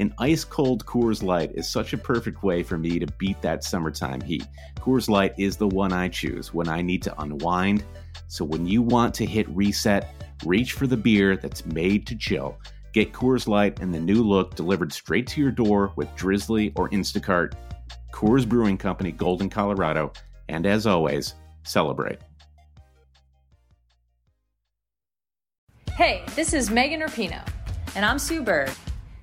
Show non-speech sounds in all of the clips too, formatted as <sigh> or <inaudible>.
An ice cold Coors Light is such a perfect way for me to beat that summertime heat. Coors Light is the one I choose when I need to unwind. So when you want to hit reset, reach for the beer that's made to chill. Get Coors Light and the new look delivered straight to your door with Drizzly or Instacart. Coors Brewing Company, Golden, Colorado. And as always, celebrate. Hey, this is Megan Rapinoe. And I'm Sue Bird.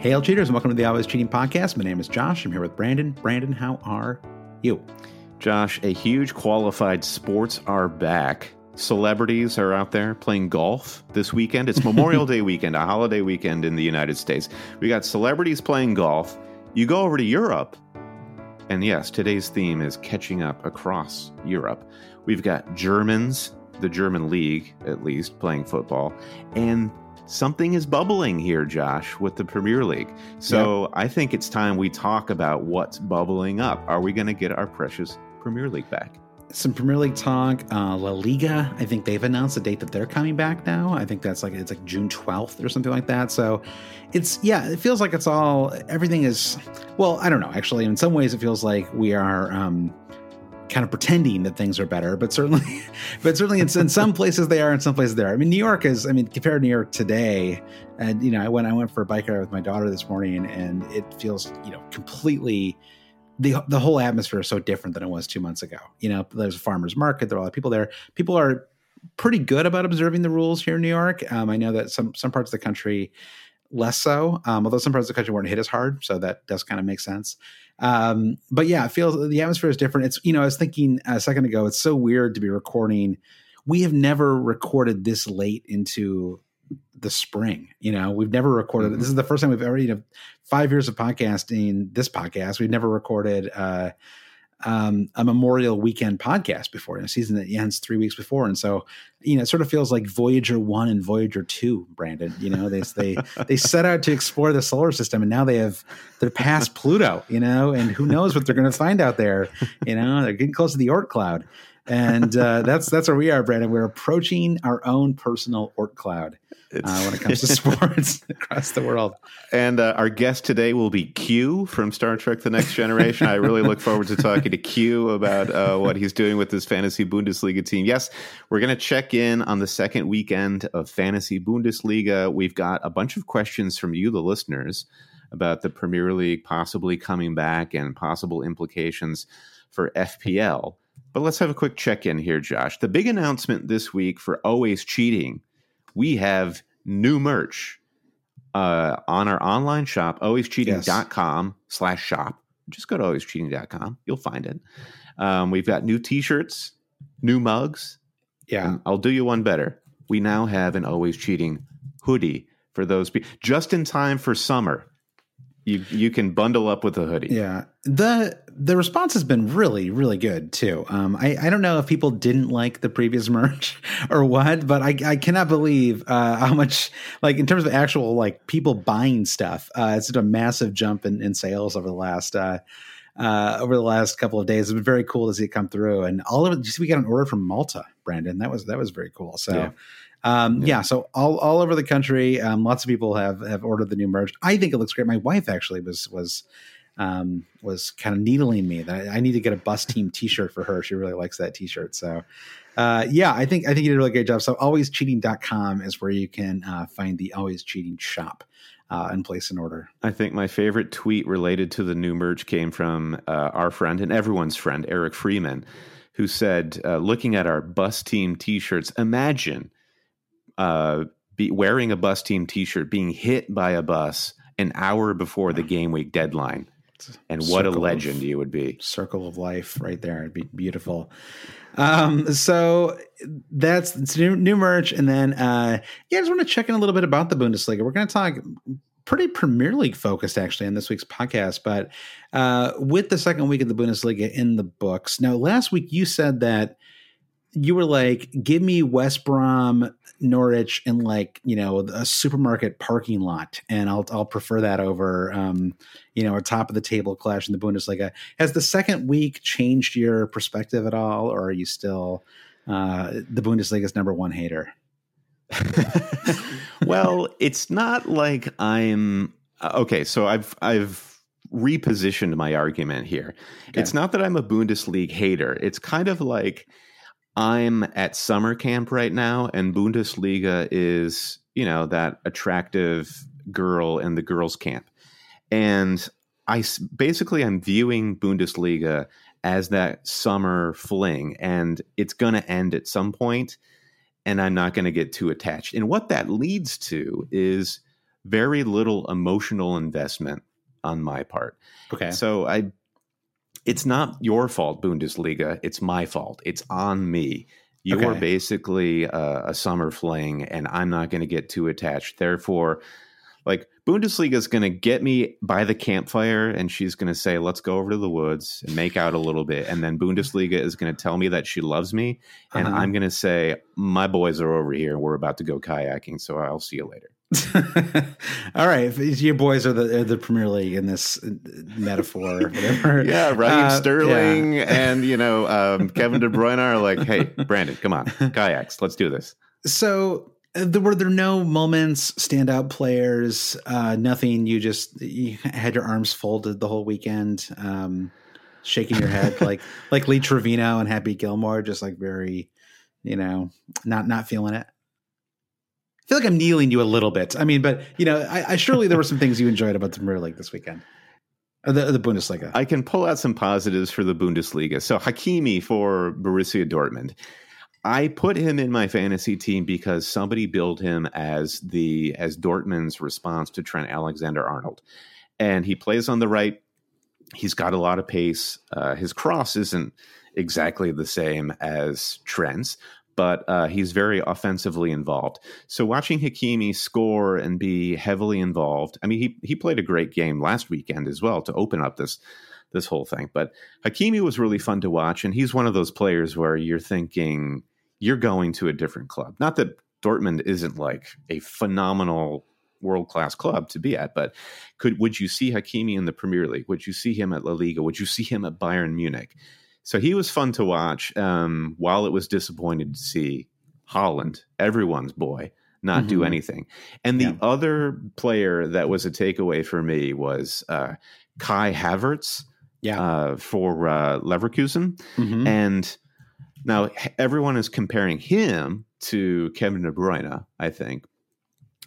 Hail cheaters and welcome to the Always Cheating Podcast. My name is Josh. I'm here with Brandon. Brandon, how are you? Josh, a huge qualified sports are back. Celebrities are out there playing golf this weekend. It's Memorial Day <laughs> weekend, a holiday weekend in the United States. We got celebrities playing golf. You go over to Europe, and yes, today's theme is catching up across Europe. We've got Germans, the German league at least, playing football, and something is bubbling here, Josh, with the Premier League. So yep. I think it's time we talk about what's bubbling up. Are we going to get our precious Premier League back? Some Premier League talk. Uh, La Liga, I think they've announced a date that they're coming back now. I think that's like it's like June 12th or something like that. So it's yeah, it feels like it's all everything is well, I don't know. Actually, in some ways, it feels like we are. Um, kind of pretending that things are better, but certainly, <laughs> but certainly in, in, some places they are, in some places they are. I mean, New York is. I mean, compared to New York today, and you know, I went I went for a bike ride with my daughter this morning, and it feels you know completely. The, the whole atmosphere is so different than it was two months ago. You know, there's a farmer's market. There are a lot of people there. People are pretty good about observing the rules here in New York. Um, I know that some some parts of the country less so, um, although some parts of the country weren't hit as hard, so that does kind of make sense. Um, but yeah, it feels the atmosphere is different. It's you know, I was thinking a second ago, it's so weird to be recording. We have never recorded this late into the spring. You know, we've never recorded. Mm-hmm. This is the first time we've ever, you know, five years of podcasting. This podcast, we've never recorded. Uh, um, a Memorial Weekend podcast before, in a season that ends three weeks before, and so you know, it sort of feels like Voyager One and Voyager Two, Brandon. You know, they they they set out to explore the solar system, and now they have they're past Pluto. You know, and who knows what they're going to find out there? You know, they're getting close to the Oort cloud, and uh, that's that's where we are, Brandon. We're approaching our own personal Oort cloud uh, when it comes to <laughs> sports across the world. And uh, our guest today will be Q from Star Trek: The Next Generation. I really look forward to talking to Q about uh, what he's doing with his fantasy Bundesliga team. Yes, we're going to check in on the second weekend of fantasy Bundesliga. We've got a bunch of questions from you, the listeners, about the Premier League possibly coming back and possible implications for FPL. But let's have a quick check in here, Josh. The big announcement this week for Always Cheating we have new merch uh, on our online shop, alwayscheating.com yes. slash shop. Just go to alwayscheating.com. You'll find it. Um, we've got new t-shirts, new mugs. Yeah. I'll do you one better. We now have an Always Cheating hoodie for those people just in time for summer. You you can bundle up with a hoodie. Yeah. The the response has been really, really good too. Um, I, I don't know if people didn't like the previous <laughs> merch or what, but I, I cannot believe uh, how much like in terms of actual like people buying stuff. Uh, it's a massive jump in, in sales over the last uh, uh, over the last couple of days. It's been very cool to see it come through, and all of it. Just we got an order from Malta, Brandon. That was that was very cool. So. Yeah. Um, yeah. yeah. so all, all over the country, um, lots of people have have ordered the new merch. I think it looks great. My wife actually was was um, was kind of needling me that I, I, need to get a bus team T-shirt for her. She really likes that T-shirt. So uh, yeah, I think I think you did a really great job. So alwayscheating.com is where you can uh, find the always cheating shop. Uh, and place an order. I think my favorite tweet related to the new merch came from uh, our friend and everyone's friend, Eric Freeman, who said, uh, looking at our bus team t shirts, imagine uh, be wearing a bus team T-shirt, being hit by a bus an hour before the game week deadline, and what a legend of, you would be. Circle of life, right there. It'd be beautiful. Um, so that's it's new, new merch, and then uh, yeah, I just want to check in a little bit about the Bundesliga. We're going to talk pretty Premier League focused actually in this week's podcast, but uh, with the second week of the Bundesliga in the books. Now, last week you said that you were like, give me West Brom, Norwich, and like you know a supermarket parking lot, and I'll I'll prefer that over um, you know a top of the table clash in the Bundesliga. Has the second week changed your perspective at all, or are you still uh, the Bundesliga's number one hater? <laughs> well, it's not like I'm uh, okay. So I've I've repositioned my argument here. Okay. It's not that I'm a Bundesliga hater. It's kind of like I'm at summer camp right now, and Bundesliga is, you know, that attractive girl in the girls' camp. And I basically I'm viewing Bundesliga as that summer fling, and it's going to end at some point, and I'm not going to get too attached. And what that leads to is very little emotional investment on my part. Okay. So I it's not your fault, Bundesliga. It's my fault. It's on me. You okay. are basically a, a summer fling, and I'm not going to get too attached. Therefore, like Bundesliga is going to get me by the campfire, and she's going to say, "Let's go over to the woods and make out a little bit." And then Bundesliga is going to tell me that she loves me, and uh-huh. I'm going to say, "My boys are over here, and we're about to go kayaking, so I'll see you later." <laughs> All right, your boys are the are the Premier League in this uh, metaphor, <laughs> whatever. yeah, Raheem uh, Sterling yeah. <laughs> and you know um, Kevin De Bruyne are like, "Hey, Brandon, come on, kayaks, let's do this." So, uh, there, were there no moments, standout players, uh, nothing? You just you had your arms folded the whole weekend, um, shaking your head like like Lee Trevino and Happy Gilmore, just like very, you know, not not feeling it feel like I'm kneeling you a little bit. I mean, but you know, I, I surely there were some things you enjoyed about the Premier League this weekend. The, the Bundesliga. I can pull out some positives for the Bundesliga. So Hakimi for Borussia Dortmund. I put him in my fantasy team because somebody billed him as the as Dortmund's response to Trent Alexander Arnold, and he plays on the right. He's got a lot of pace. Uh, his cross isn't exactly the same as Trent's, but uh, he's very offensively involved. So watching Hakimi score and be heavily involved, I mean, he he played a great game last weekend as well to open up this this whole thing. But Hakimi was really fun to watch, and he's one of those players where you're thinking you're going to a different club. Not that Dortmund isn't like a phenomenal world class club to be at, but could would you see Hakimi in the Premier League? Would you see him at La Liga? Would you see him at Bayern Munich? So he was fun to watch. Um, while it was disappointed to see Haaland, everyone's boy, not mm-hmm. do anything. And the yeah. other player that was a takeaway for me was uh, Kai Havertz. Yeah. Uh, for uh, Leverkusen, mm-hmm. and now everyone is comparing him to Kevin De Bruyne. I think,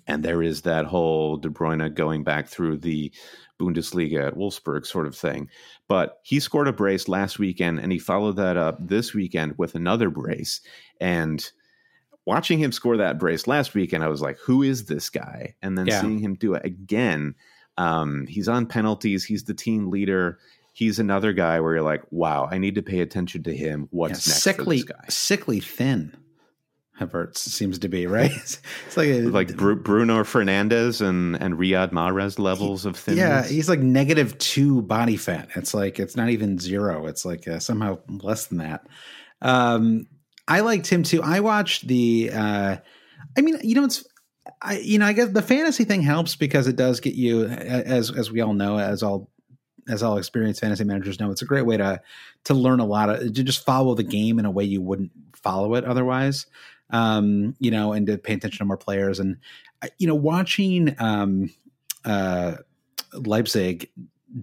and there is that whole De Bruyne going back through the Bundesliga at Wolfsburg sort of thing. But he scored a brace last weekend and he followed that up this weekend with another brace. And watching him score that brace last weekend, I was like, who is this guy? And then yeah. seeing him do it again, um, he's on penalties, he's the team leader. He's another guy where you're like, wow, I need to pay attention to him. What's yeah, next? Sickly, sickly thin. Havertz seems to be right. <laughs> it's like a, like Bruno Fernandes and and Riyad Mahrez levels of thinness. Yeah, he's like negative two body fat. It's like it's not even zero. It's like uh, somehow less than that. Um, I liked him too. I watched the. Uh, I mean, you know, it's. I you know, I guess the fantasy thing helps because it does get you, as as we all know, as all as all experienced fantasy managers know, it's a great way to to learn a lot of to just follow the game in a way you wouldn't follow it otherwise. Um, you know, and to pay attention to more players and you know, watching um, uh, Leipzig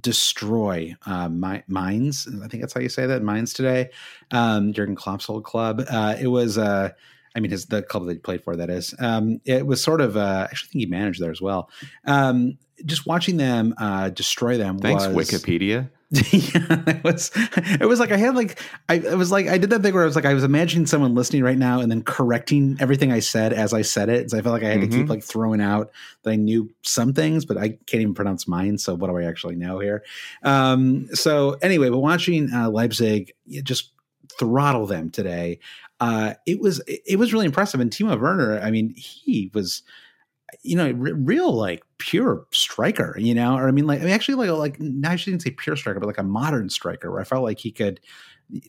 destroy uh, Mainz. I think that's how you say that. mines today, um, Jurgen Klopp's old club. Uh, it was. Uh, I mean, his the club that he played for. That is. Um, it was sort of. Uh, actually, think he managed there as well. Um, just watching them uh, destroy them. Thanks, was, Wikipedia. <laughs> yeah, it was. It was like I had like I it was like I did that thing where I was like I was imagining someone listening right now and then correcting everything I said as I said it. So I felt like I had mm-hmm. to keep mm-hmm. like throwing out that I knew some things, but I can't even pronounce mine. So what do I actually know here? Um, so anyway, but watching uh, Leipzig just throttle them today, uh, it was it was really impressive. And Timo Werner, I mean, he was you know, real like pure striker, you know, or I mean, like, I mean, actually, like, like, I shouldn't say pure striker, but like a modern striker, where I felt like he could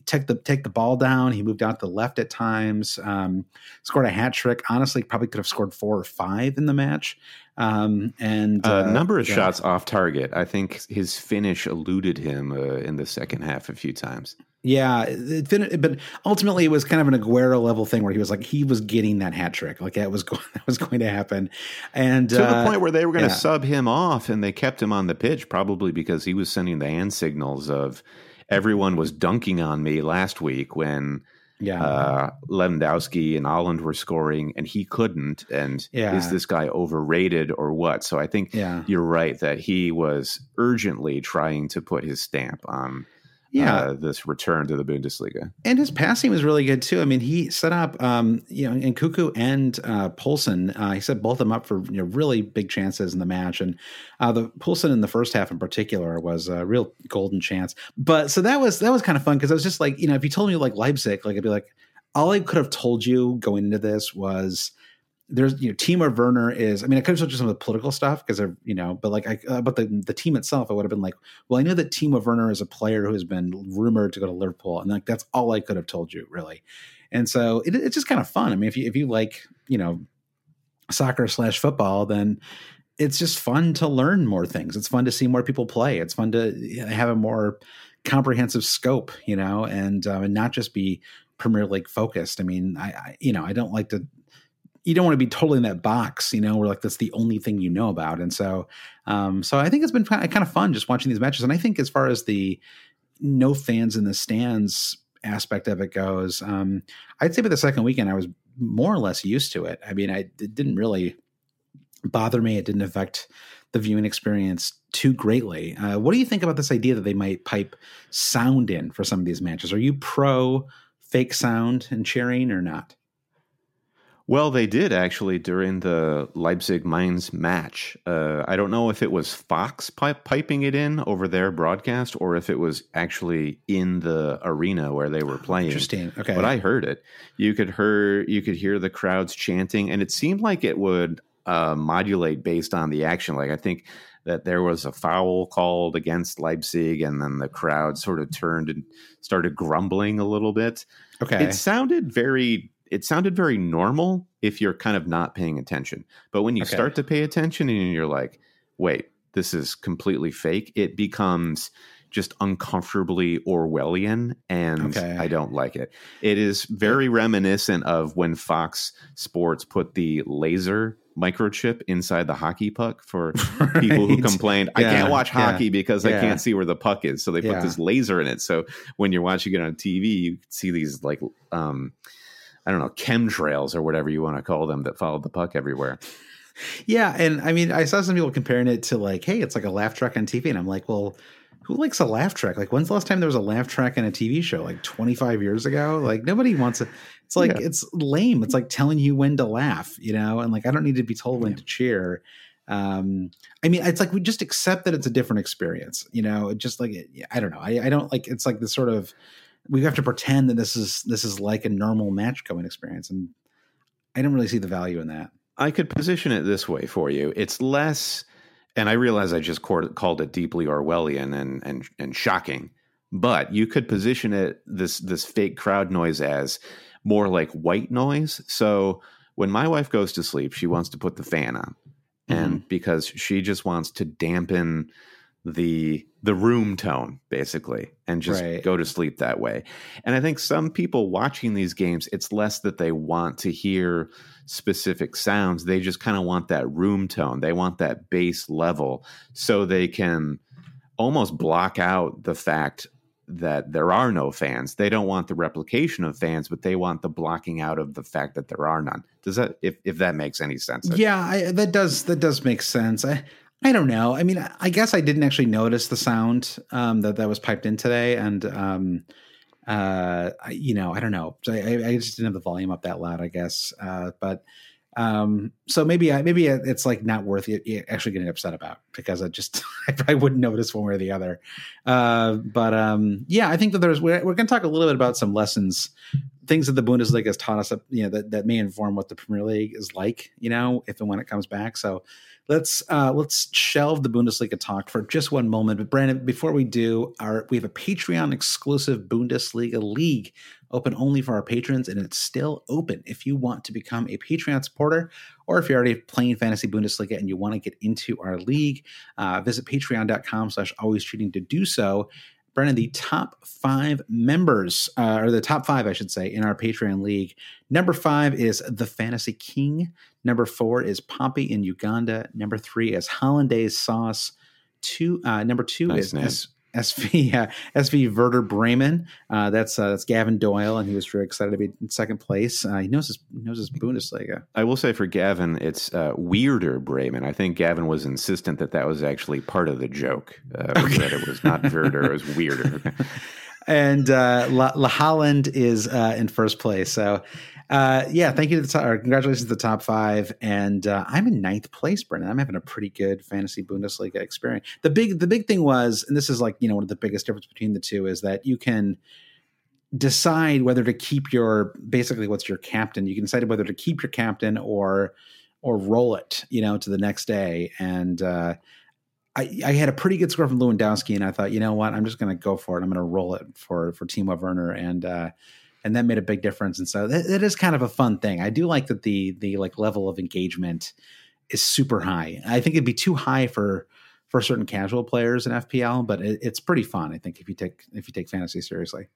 take the take the ball down. He moved out to the left at times, um, scored a hat trick. Honestly, probably could have scored four or five in the match. Um, and a uh, number of yeah. shots off target. I think his finish eluded him uh, in the second half a few times. Yeah, it, but ultimately it was kind of an Aguero level thing where he was like he was getting that hat trick, like that was <laughs> going that was going to happen, and to uh, the point where they were going to yeah. sub him off, and they kept him on the pitch probably because he was sending the hand signals of everyone was dunking on me last week when yeah. Uh, Lewandowski and Haaland were scoring and he couldn't. And yeah. is this guy overrated or what? So I think yeah. you're right that he was urgently trying to put his stamp on yeah. Uh, this return to the Bundesliga. And his passing was really good too. I mean, he set up, um, you know, Nkunku and uh, Poulsen, uh, he set both of them up for you know really big chances in the match. And uh, the Poulsen in the first half in particular was a real golden chance. But so that was that was kind of fun because I was just like, you know, if you told me like Leipzig, like I'd be like, all I could have told you going into this was there's you know Timo Werner is I mean I could have told you some of the political stuff because you know but like I uh, but the the team itself I would have been like well I know that Timo Werner is a player who has been rumored to go to Liverpool and like that's all I could have told you really. And so it, it's just kind of fun. I mean if you if you like you know soccer slash football then it's just fun to learn more things. It's fun to see more people play. It's fun to have a more comprehensive scope you know and uh, and not just be Premier League focused. I mean I, I you know I don't like to you don't want to be totally in that box, you know, where like that's the only thing you know about. And so, um, so I think it's been kind of fun just watching these matches. And I think as far as the no fans in the stands aspect of it goes, um, I'd say by the second weekend I was more or less used to it. I mean, I it didn't really bother me. It didn't affect the viewing experience too greatly. Uh, what do you think about this idea that they might pipe sound in for some of these matches? Are you pro fake sound and cheering or not? Well, they did actually during the Leipzig Mainz match. Uh, I don't know if it was Fox piping it in over their broadcast or if it was actually in the arena where they were playing. Interesting. Okay, but I heard it. You could hear you could hear the crowds chanting, and it seemed like it would uh, modulate based on the action. Like I think that there was a foul called against Leipzig, and then the crowd sort of turned and started grumbling a little bit. Okay, it sounded very it sounded very normal if you're kind of not paying attention. But when you okay. start to pay attention and you're like, wait, this is completely fake, it becomes just uncomfortably Orwellian, and okay. I don't like it. It is very reminiscent of when Fox Sports put the laser microchip inside the hockey puck for right. <laughs> people who complained yeah. i can't watch hockey yeah. because yeah. i can't see where the puck is so they put this laser in it so when you're watching it on tv you see these like um I don't know, chemtrails or whatever you want to call them that followed the puck everywhere. Yeah, and I mean, I saw some people comparing it to like, hey, it's like a laugh track on TV, and I'm like, well, who likes a laugh track? Like, when's the last time there was a laugh track in a TV show? Like 25 years ago? Like, nobody wants it. It's like yeah. it's lame. It's like telling you when to laugh, you know. And like, I don't need to be told when to cheer. Um, I mean, it's like we just accept that it's a different experience, you know. Just like I don't know, I, I don't like. It's like this sort of we have to pretend that this is this is like a normal match going experience and I don't really see the value in that. I could position it this way for you. It's less, and I realize I just called it deeply Orwellian and and and shocking, but you could position it this this fake crowd noise as more like white noise. So when my wife goes to sleep, she wants to put the fan on, mm-hmm. and because she just wants to dampen the the room tone basically and just right. go to sleep that way. And I think some people watching these games it's less that they want to hear specific sounds, they just kind of want that room tone. They want that bass level so they can almost block out the fact that there are no fans. They don't want the replication of fans, but they want the blocking out of the fact that there are none. Does that if if that makes any sense? Yeah, I, that does that does make sense. I I don't know. I mean, I guess I didn't actually notice the sound um, that that was piped in today, and um, uh, I, you know, I don't know. I, I, just didn't have the volume up that loud, I guess. Uh, but um, so maybe I, maybe it's like not worth it, actually getting upset about because I just <laughs> I probably wouldn't notice one way or the other. Uh, but um, yeah, I think that there's we're, we're going to talk a little bit about some lessons, things that the Bundesliga has taught us, you know, that that may inform what the Premier League is like, you know, if and when it comes back. So let's uh, let's shelve the Bundesliga talk for just one moment. But Brandon, before we do, our we have a Patreon exclusive Bundesliga league open only for our patrons, and it's still open if you want to become a Patreon supporter, or if you're already playing fantasy Bundesliga and you want to get into our league. Uh, visit Patreon.com/slash Always Cheating to do so. Brennan, the top five members, uh, or the top five, I should say, in our Patreon league. Number five is the Fantasy King. Number four is Pompey in Uganda. Number three is Hollandaise Sauce. Two. Uh, number two nice is SV uh, SV Werder Bremen. Uh, that's uh, that's Gavin Doyle, and he was very excited to be in second place. Uh, he knows his knows his Bundesliga. I will say for Gavin, it's uh, Weirder Bremen. I think Gavin was insistent that that was actually part of the joke. Uh, <laughs> okay. That it was not Werder, it was Weirder. <laughs> and uh, La, La Holland is uh, in first place. So uh, yeah, thank you to the top, congratulations to the top five. And uh, I'm in ninth place, Brendan. I'm having a pretty good fantasy Bundesliga experience. The big the big thing was, and this is like you know one of the biggest difference between the two is that you can decide whether to keep your basically what's your captain. You can decide whether to keep your captain or or roll it, you know, to the next day. And uh, I, I, had a pretty good score from Lewandowski, and I thought, you know what, I'm just going to go for it. I'm going to roll it for for Timo Werner, and uh, and that made a big difference. And so that, that is kind of a fun thing. I do like that the the like level of engagement is super high. I think it'd be too high for for certain casual players in FPL, but it, it's pretty fun. I think if you take if you take fantasy seriously.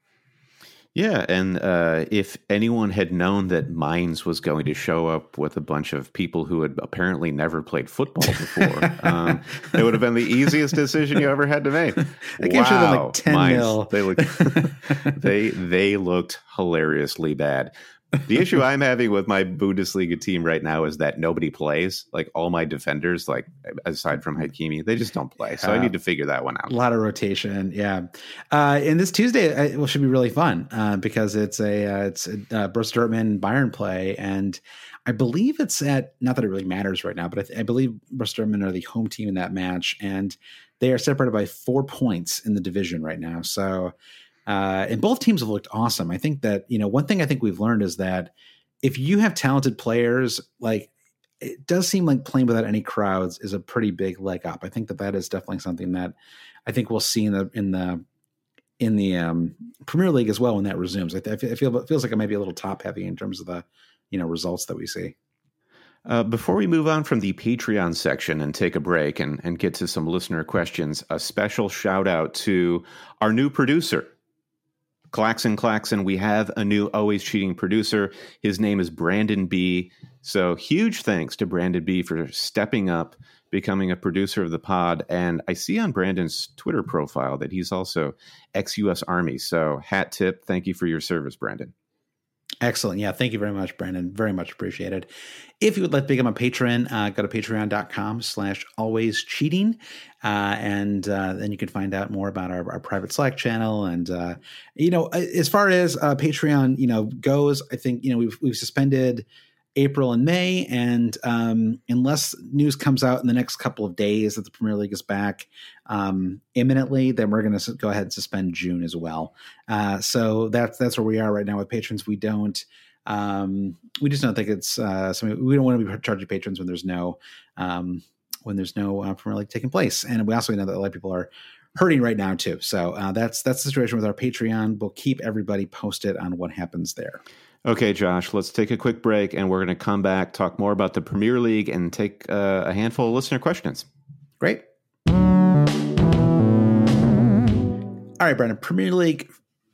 Yeah, and uh, if anyone had known that Mines was going to show up with a bunch of people who had apparently never played football before, um, it would have been the easiest decision you ever had to make. <laughs> Wow, like ten Mainz, mil. They looked <laughs> <laughs> they they looked hilariously bad. The <laughs> issue I'm having with my Bundesliga team right now is that nobody plays. Like all my defenders, like aside from Hakimi, they just don't play. So uh, I need to figure that one out. A lot of rotation, yeah. Uh, and this Tuesday uh, should be really fun uh, because it's a uh, it's a uh, Borussia Dortmund Bayern play, and I believe it's at not that it really matters right now, but I, th- I believe Bruce Dortmund are the home team in that match, and they are separated by four points in the division right now. So uh, and both teams have looked awesome. I think that, you know, one thing I think we've learned is that if you have talented players, like it does seem like playing without any crowds is a pretty big leg up. I think that that is definitely something that I think we'll see in the, in the, in the um, Premier League as well when that resumes. I, I feel it feels like it might be a little top heavy in terms of the, you know, results that we see. Uh, before we move on from the Patreon section and take a break and, and get to some listener questions, a special shout out to our new producer, Claxon Claxon, we have a new Always Cheating producer. His name is Brandon B. So huge thanks to Brandon B for stepping up, becoming a producer of the pod. And I see on Brandon's Twitter profile that he's also ex US Army. So hat tip. Thank you for your service, Brandon. Excellent. Yeah. Thank you very much, Brandon. Very much appreciated. If you would like to become a patron, uh, go to patreon.com slash always cheating. Uh, and uh, then you can find out more about our, our private Slack channel. And, uh, you know, as far as uh, Patreon, you know, goes, I think, you know, we've, we've suspended April and May. And um, unless news comes out in the next couple of days that the Premier League is back um, imminently, then we're going to go ahead and suspend June as well. Uh, so that's that's where we are right now with patrons. We don't. um, we just don't think it's uh, something we don't want to be charging patrons when there's no um, when there's no uh, Premier League taking place, and we also know that a lot of people are hurting right now too. So uh, that's that's the situation with our Patreon. We'll keep everybody posted on what happens there. Okay, Josh, let's take a quick break, and we're going to come back, talk more about the Premier League, and take uh, a handful of listener questions. Great. All right, Brendan. Premier League,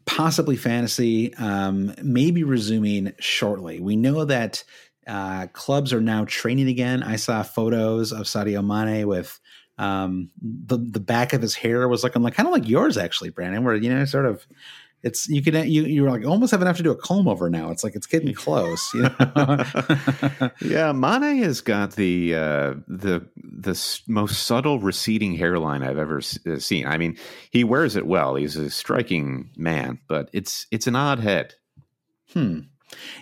possibly fantasy, um, maybe resuming shortly. We know that uh, clubs are now training again. I saw photos of Sadio Mane with um, the the back of his hair was looking like kind of like yours actually, Brandon. Where you know sort of it's you can you you're like almost having to to do a comb over now. It's like it's getting close. You <laughs> know? <laughs> yeah, Mane has got the uh, the the most subtle receding hairline I've ever uh, seen. I mean, he wears it well. He's a striking man, but it's it's an odd head. Hmm.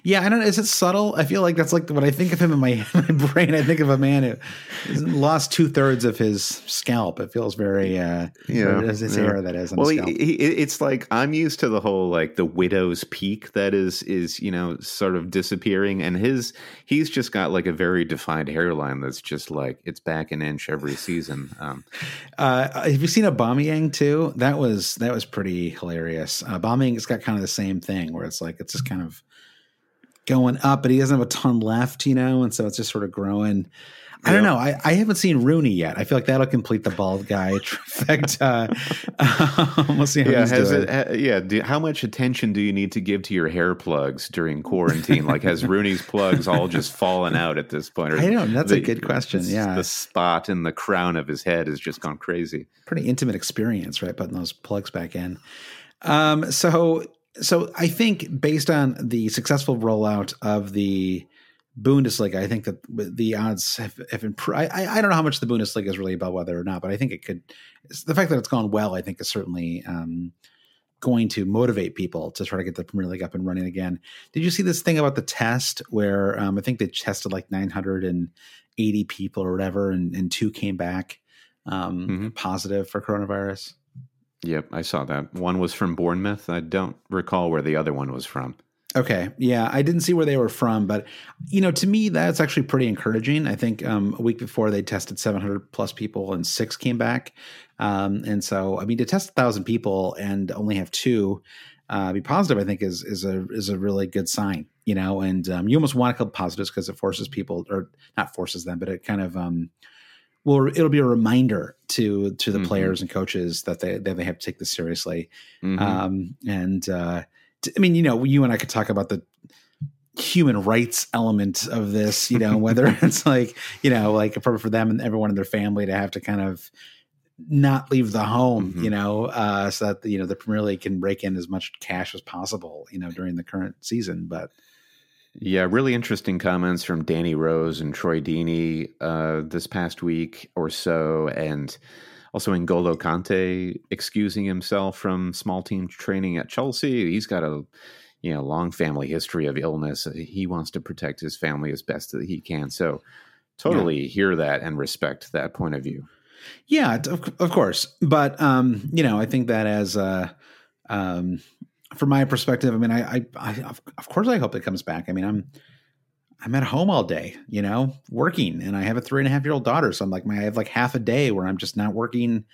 Yeah, I don't know. Is it subtle? I feel like that's like when I think of him in my, <laughs> my brain, I think of a man who lost two thirds of his scalp. It feels very, uh, yeah, his yeah. hair that is. well, he, he, it's like I'm used to the whole like the widow's peak that is is you know sort of disappearing, and his he's just got like a very defined hairline that's just like it's back an inch every season. Um, <laughs> uh, have you seen Aubameyang too? That was that was pretty hilarious. Uh, Aubameyang's got kind of the same thing where it's like it's just kind of going up, but he doesn't have a ton left, you know, and so it's just sort of growing. I don't know. I, I haven't seen Rooney yet. I feel like that'll complete the bald guy <laughs> trifecta. um, <laughs> we'll see how yeah, he's doing. It, yeah. Do, how much attention do you need to give to your hair plugs during quarantine? like, has Rooney's plugs all just fallen out at this point? Or I don't. That's the, a good question. Yeah, the spot in the crown of his head has just gone crazy. Pretty intimate experience, right? Putting those plugs back in. Um, so so I think based on the successful rollout of the Bundesliga, I think that the odds have, have improved. I, I don't know how much the Bundesliga is really about whether or not, but I think it could. The fact that it's gone well, I think, is certainly um, going to motivate people to try to get the Premier League up and running again. Did you see this thing about the test where um, I think they tested like 980 people or whatever, and, and two came back um, mm-hmm. positive for coronavirus? Yep, I saw that. One was from Bournemouth. I don't recall where the other one was from. Okay. Yeah, I didn't see where they were from, but you know, to me, that's actually pretty encouraging. I think um, a week before they tested 700 plus people and six came back, um, and so I mean, to test a thousand people and only have two uh, be positive, I think is is a is a really good sign. You know, and um, you almost want to kill positives because it forces people, or not forces them, but it kind of um, well it'll be a reminder to to the mm-hmm. players and coaches that they that they have to take this seriously mm-hmm. um, and uh, t- i mean you know you and i could talk about the human rights element of this you know <laughs> whether it's like you know like for, for them and everyone in their family to have to kind of not leave the home mm-hmm. you know uh, so that you know the premier league can break in as much cash as possible you know during the current season but yeah, really interesting comments from Danny Rose and Troy Deeney uh, this past week or so, and also N'Golo Kante excusing himself from small team training at Chelsea. He's got a you know long family history of illness. He wants to protect his family as best that he can. So totally yeah. hear that and respect that point of view. Yeah, of, of course, but um, you know, I think that as uh, um, from my perspective, I mean, I, I, I, of course, I hope it comes back. I mean, I'm, I'm at home all day, you know, working, and I have a three and a half year old daughter, so I'm like, my, I have like half a day where I'm just not working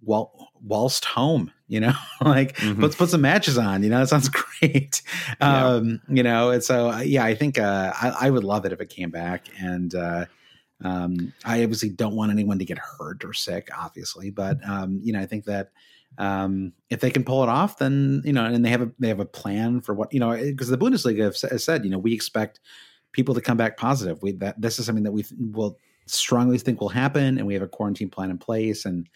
while whilst home, you know, <laughs> like mm-hmm. let's put some matches on, you know, that sounds <laughs> great, yeah. um, you know, and so uh, yeah, I think uh, I, I would love it if it came back, and uh, um, I obviously don't want anyone to get hurt or sick, obviously, but um, you know, I think that um, if they can pull it off, then you know, and they have a they have a plan for what you know, because the Bundesliga has said, you know, we expect people to come back positive. We that this is something that we will strongly think will happen, and we have a quarantine plan in place, and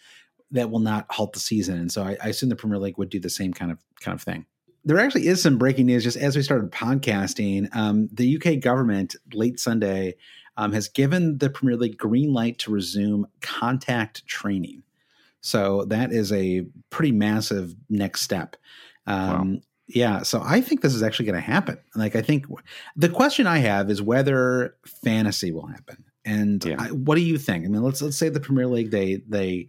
that will not halt the season. And so I, I assume the Premier League would do the same kind of kind of thing. There actually is some breaking news just as we started podcasting. Um, the UK government late Sunday um, has given the Premier League green light to resume contact training. So that is a pretty massive next step. Um, wow. Yeah, so I think this is actually going to happen. Like, I think the question I have is whether fantasy will happen. And yeah. I, what do you think? I mean, let's let's say the Premier League they they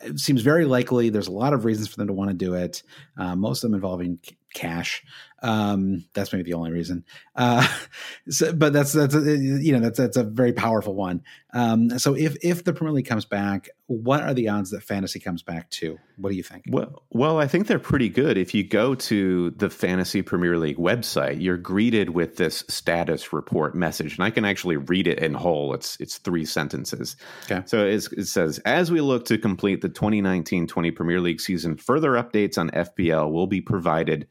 it seems very likely. There's a lot of reasons for them to want to do it. Uh, most of them involving c- cash. Um, that's maybe the only reason. Uh, <laughs> so, but that's that's a, you know that's that's a very powerful one. Um, so if if the Premier League comes back, what are the odds that fantasy comes back too? What do you think? Well, well, I think they're pretty good. If you go to the Fantasy Premier League website, you're greeted with this status report message, and I can actually read it in whole. It's it's three sentences. Okay. So it says, as we look to complete the 2019-20 Premier League season, further updates on FPL will be provided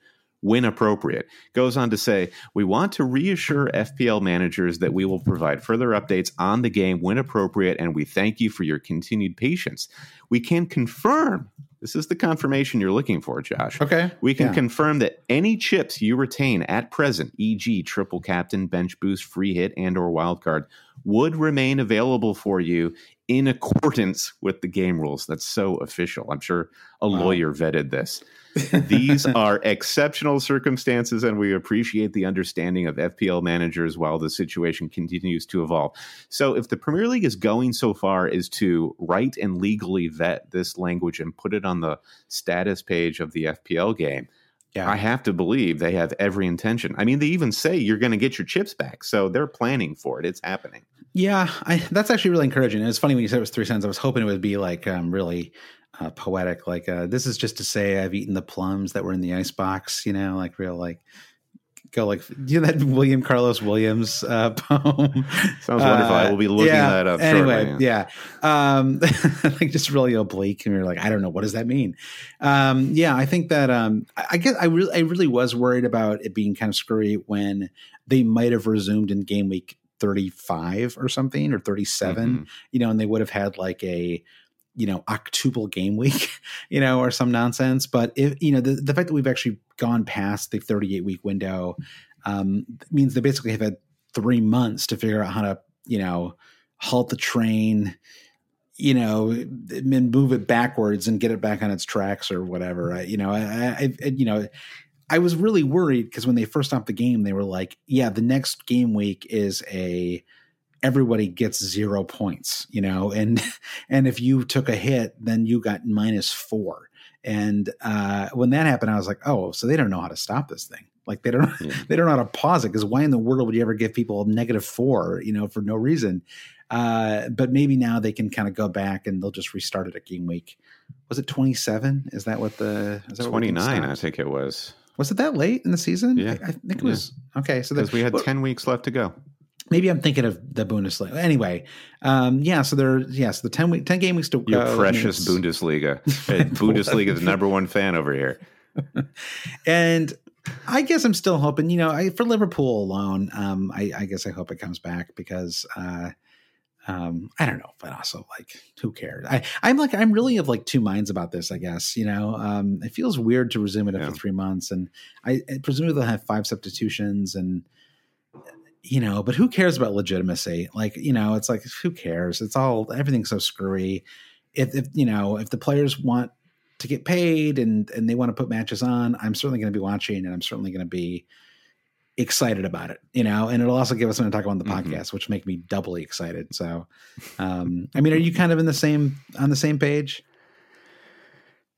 when appropriate. Goes on to say, we want to reassure FPL managers that we will provide further updates on the game when appropriate, and we thank you for your continued patience. We can confirm this is the confirmation you're looking for, Josh. Okay. We can Yeah. confirm that any chips you retain at present, e.g., triple captain, bench boost, free hit, and or wildcard, would remain available for you in accordance with the game rules. That's so official. I'm sure a lawyer vetted this. These <laughs> are exceptional circumstances, and we appreciate the understanding of FPL managers while the situation continues to evolve. So, if the Premier League is going so far as to write and legally vet this language and put it on the status page of the FPL game, Yeah. I have to believe they have every intention. I mean, they even say you're going to get your chips back, so they're planning for it. It's happening. Yeah, I, that's actually really encouraging. And it's funny when you said it was three cents. I was hoping it would be like um, really uh, poetic. Like uh, this is just to say I've eaten the plums that were in the ice box. You know, like real like go like you know that William Carlos Williams uh, poem. Sounds wonderful. I will be looking yeah, that up Anyway, shortly. yeah, um, <laughs> like just really oblique, and you're like, I don't know what does that mean. Um, yeah, I think that um, I, I guess I really, I really was worried about it being kind of screwy when they might have resumed in game week 35 or something or 37 Mhm. you know and they would have had like a you know octuple game week <laughs> you know or some nonsense. But if you know the, the fact that we've actually gone past the 38 week window um, means they basically have had three months to figure out how to you know halt the train you know and move it backwards and get it back on its tracks or whatever. I, you know I, I, I you know I was really worried because when they first stopped the game, they were like, "Yeah, the next game week is a everybody gets zero points, you know, and <laughs> and if you took a hit, then you got minus four. And uh, when that happened, I was like, "Oh, so they don't know how to stop this thing? Like they don't Yeah. <laughs> they don't know how to pause it? Because why in the world would you ever give people a negative four, you know, for no reason?" Uh, but maybe now they can kind of go back and they'll just restart it at game week. Was it twenty seven? Is that what the what 29, I think it was. Was it that late in the season? Yeah. I, I think it Yeah. was okay. So Because we had but 10 weeks left to go. Maybe I'm thinking of the Bundesliga. Anyway, um, yeah. So there, yes, the ten week, ten game weeks to Your go. precious Bundesliga. <laughs> Uh, Bundesliga's number one fan over here. <laughs> and I guess I'm still hoping. You know, I, for Liverpool alone, um, I, I guess I hope it comes back because. Uh, um, I don't know, but also like, who cares? I, I'm like, I'm really of like two minds about this. I guess you know, um, it feels weird to resume it after Yeah. three months, and I, I presumably they'll have five substitutions, and you know, but who cares about legitimacy? Like, you know, it's like who cares? It's all everything's so screwy. If, if you know, if the players want to get paid and and they want to put matches on, I'm certainly going to be watching, and I'm certainly going to be excited about it. You know, and it'll also give us something to talk about on the Mhm. podcast, which make me doubly excited. So, um, I mean, are you kind of in the same on the same page?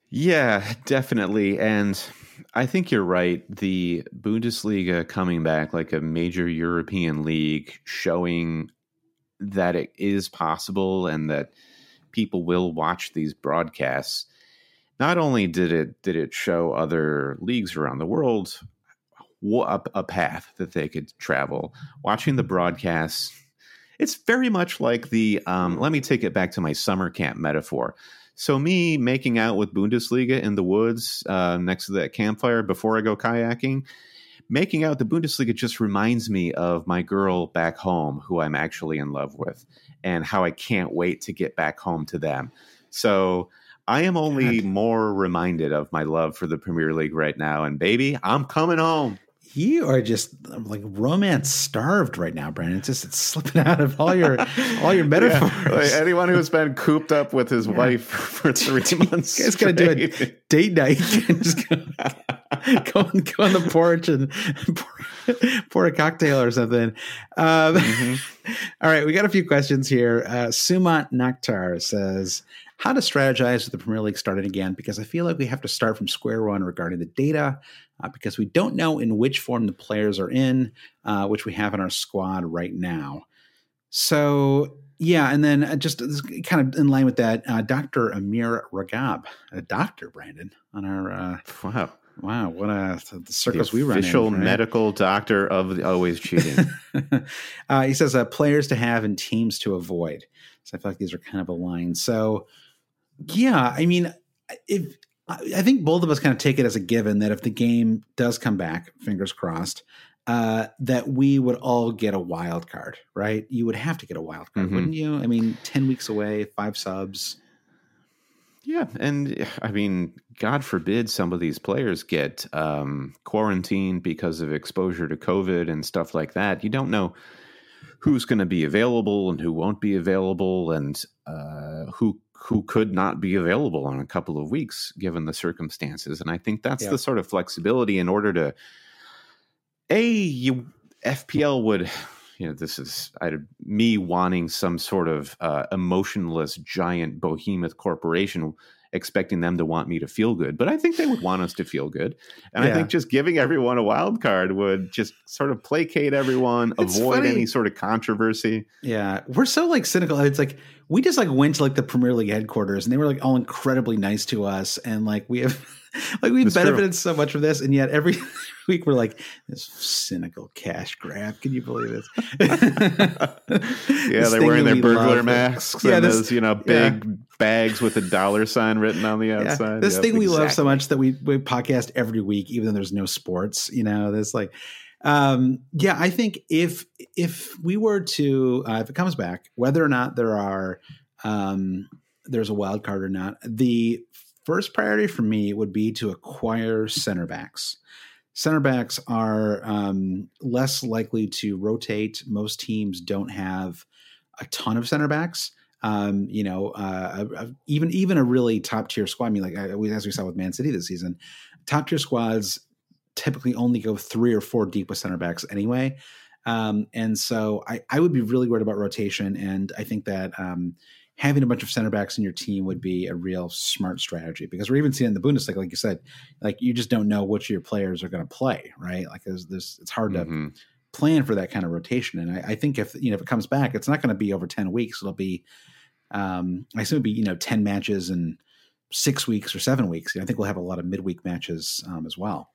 Yeah, definitely. And I think you're right. The Bundesliga coming back like a major European league, showing that it is possible and that people will watch these broadcasts. Not only did it did it show other leagues around the world a, a path that they could travel, watching the broadcasts. It's very much like the. Um, let me take it back to my summer camp metaphor. So me making out with Bundesliga in the woods uh, next to that campfire before I go kayaking, making out the Bundesliga just reminds me of my girl back home who I'm actually in love with and how I can't wait to get back home to them. So I am only more reminded of my love for the Premier League right now. And baby, I'm coming home. You are just like romance starved right now, Brandon. It's just it's slipping out of all your all your <laughs> metaphors. Yeah, like anyone who's been cooped up with his wife for three <laughs> months. Guys gotta do a date night. <laughs> and just go, go, on, go on the porch and pour, pour a cocktail or something. Um, Mhm. All right, we got a few questions here. Uh, Sumant Nakhtar says, how to strategize with the Premier League starting again because I feel like we have to start from square one regarding the data uh, because we don't know in which form the players are in, uh, which we have in our squad right now. So yeah, and then uh, just kind of in line with that, uh, Dr. Amir Ragab, a doctor, Brandon, on our uh, wow. Wow, what a the circles the we run! Official right? medical doctor of the always cheating. <laughs> uh, he says uh, players to have and teams to avoid. So I feel like these are kind of aligned. So yeah, I mean, if I think both of us kind of take it as a given that if the game does come back, fingers crossed, uh, that we would all get a wild card, right? You would have to get a wild card, Mhm. wouldn't you? I mean, ten weeks away, five subs. yeah, and I mean, God forbid some of these players get um, quarantined because of exposure to COVID and stuff like that. You don't know who's going to be available and who won't be available, and uh, who who could not be available in a couple of weeks given the circumstances. And I think that's Yeah. the sort of flexibility in order to a you FPL would you know this is I, me wanting some sort of uh, emotionless giant behemoth corporation expecting them to want me to feel good but i think they would want us to feel good and i think just giving everyone a wild card would just sort of placate everyone It's avoid funny. any sort of controversy Yeah, we're so like cynical. It's like we just like went to like the Premier League headquarters, and they were like all incredibly nice to us, and like we have <laughs> like we've It's true. benefited so much from this, and yet every <laughs> week we're like this cynical cash grab. Can you believe this? <laughs> yeah they're wearing their we burglar love. masks Yeah, and this- those you know yeah. big bags with a dollar sign written on the Yeah, outside this Yep, thing we love so much that we we podcast every week, even though there's no sports. You know, this like, um, yeah. I think if if we were to uh, if it comes back, whether or not there are um, there's a wild card or not, the first priority for me would be to acquire center backs. Center backs are um, less likely to rotate. Most teams don't have a ton of center backs um, you know, uh, even even a really top tier squad. I mean, like I, as we saw with Man City this season, top tier squads typically only go three or four deep with center backs anyway. Um, and so I, I would be really worried about rotation. And I think that um, having a bunch of center backs in your team would be a real smart strategy because we're even seeing in the Bundesliga, like you said, like you just don't know which of your players are going to play, right? Like there's this, it's hard to Mhm. plan for that kind of rotation. And I, I think if you know if it comes back, it's not going to be over ten weeks. It'll be, um, I assume it'll be you know ten matches in six weeks or seven weeks. I think we'll have a lot of midweek matches um, as well.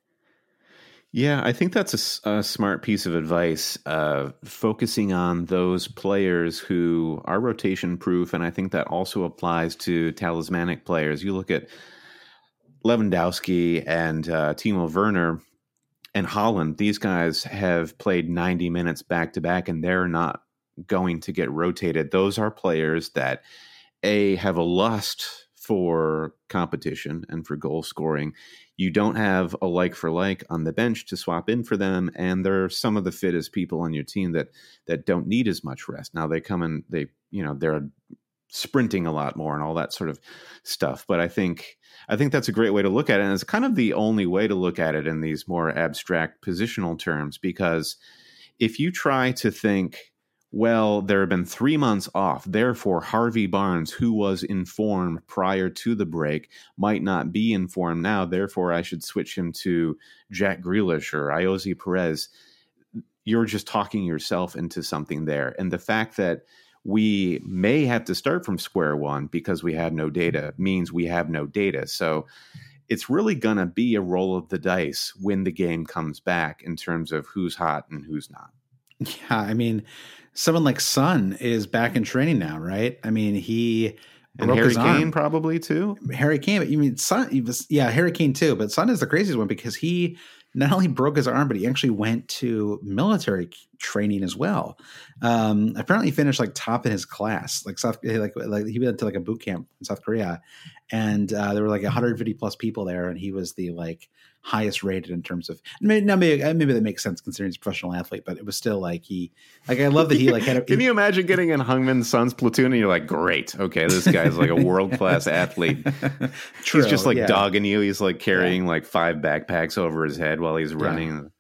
Yeah, I think that's a smart piece of advice, uh, focusing on those players who are rotation proof. And I think that also applies to talismanic players. You look at Lewandowski and uh, Timo Werner and Haaland, these guys have played 90 minutes back to back, and they're not going to get rotated. Those are players that, A, have a lust for competition and for goal scoring you don't have a like for like on the bench to swap in for them and they're some of the fittest people on your team that that don't need as much rest. Now they come and they you know they're sprinting a lot more and all that sort of stuff but i think i think that's a great way to look at it and it's kind of the only way to look at it in these more abstract positional terms because if you try to think well, there have been three months off. Therefore, Harvey Barnes, who was informed prior to the break, might not be informed now. Therefore, I should switch him to Jack Grealish or Ayoze Perez. You're just talking yourself into something there. And the fact that we may have to start from square one because we have no data means we have no data. So it's really going to be a roll of the dice when the game comes back in terms of who's hot and who's not. Yeah, I mean, someone like Son is back in training now, right? I mean, he And broke Harry his Kane arm. probably too. Harry Kane, but you mean Son? He was, yeah, Harry Kane too. But Son is the craziest one because he not only broke his arm, but he actually went to military training as well. Um, apparently, he finished like top in his class, like South, like like he went to like a boot camp in South Korea, and uh, there were like 150 plus people there, and he was the like highest rated in terms of. Maybe, now maybe maybe that makes sense considering he's a professional athlete, but it was still like he like I love that he like had. A, <laughs> Can you imagine getting in Heung-min Son's platoon and you're like, great, okay, this guy's like a world class athlete. <laughs> True, he's just like yeah. dogging you. He's like carrying like five backpacks over his head while he's running.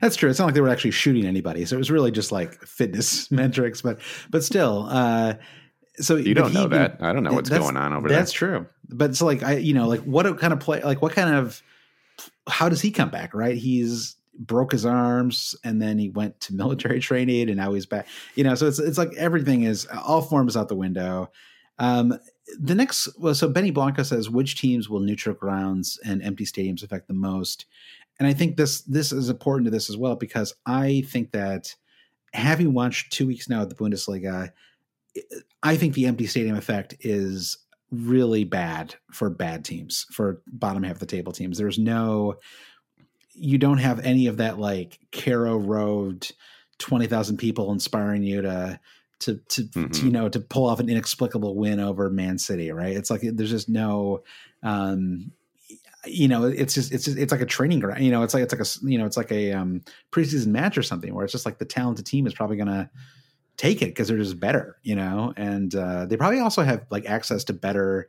That's true. It's not like they were actually shooting anybody, so it was really just like fitness <laughs> metrics. But but still, uh, so you don't know that. I don't know what's going on over that's there. That's true. But so like I, you know, like what kind of play, like what kind of, how does he come back? Right? He's broke his arms and then he went to <laughs> military training and now he's back. You know, so it's it's like everything is all forms out the window. Um, the next, well, so Benny Blanco says which teams will neutral grounds and empty stadiums affect the most, and I think this this is important to this as well because I think that having watched two weeks now at the Bundesliga, I think the empty stadium effect is really bad for bad teams, for bottom half of the table teams. There's no, you don't have any of that like Carrow Road, twenty thousand people inspiring you to to to, mm-hmm. to, you know to pull off an inexplicable win over Man City, right? It's like there's just no um you know it's just it's just, it's like a training ground you know it's like it's like a you know it's like a um preseason match or something where it's just like the talented team is probably gonna take it because they're just better you know? And uh they probably also have like access to better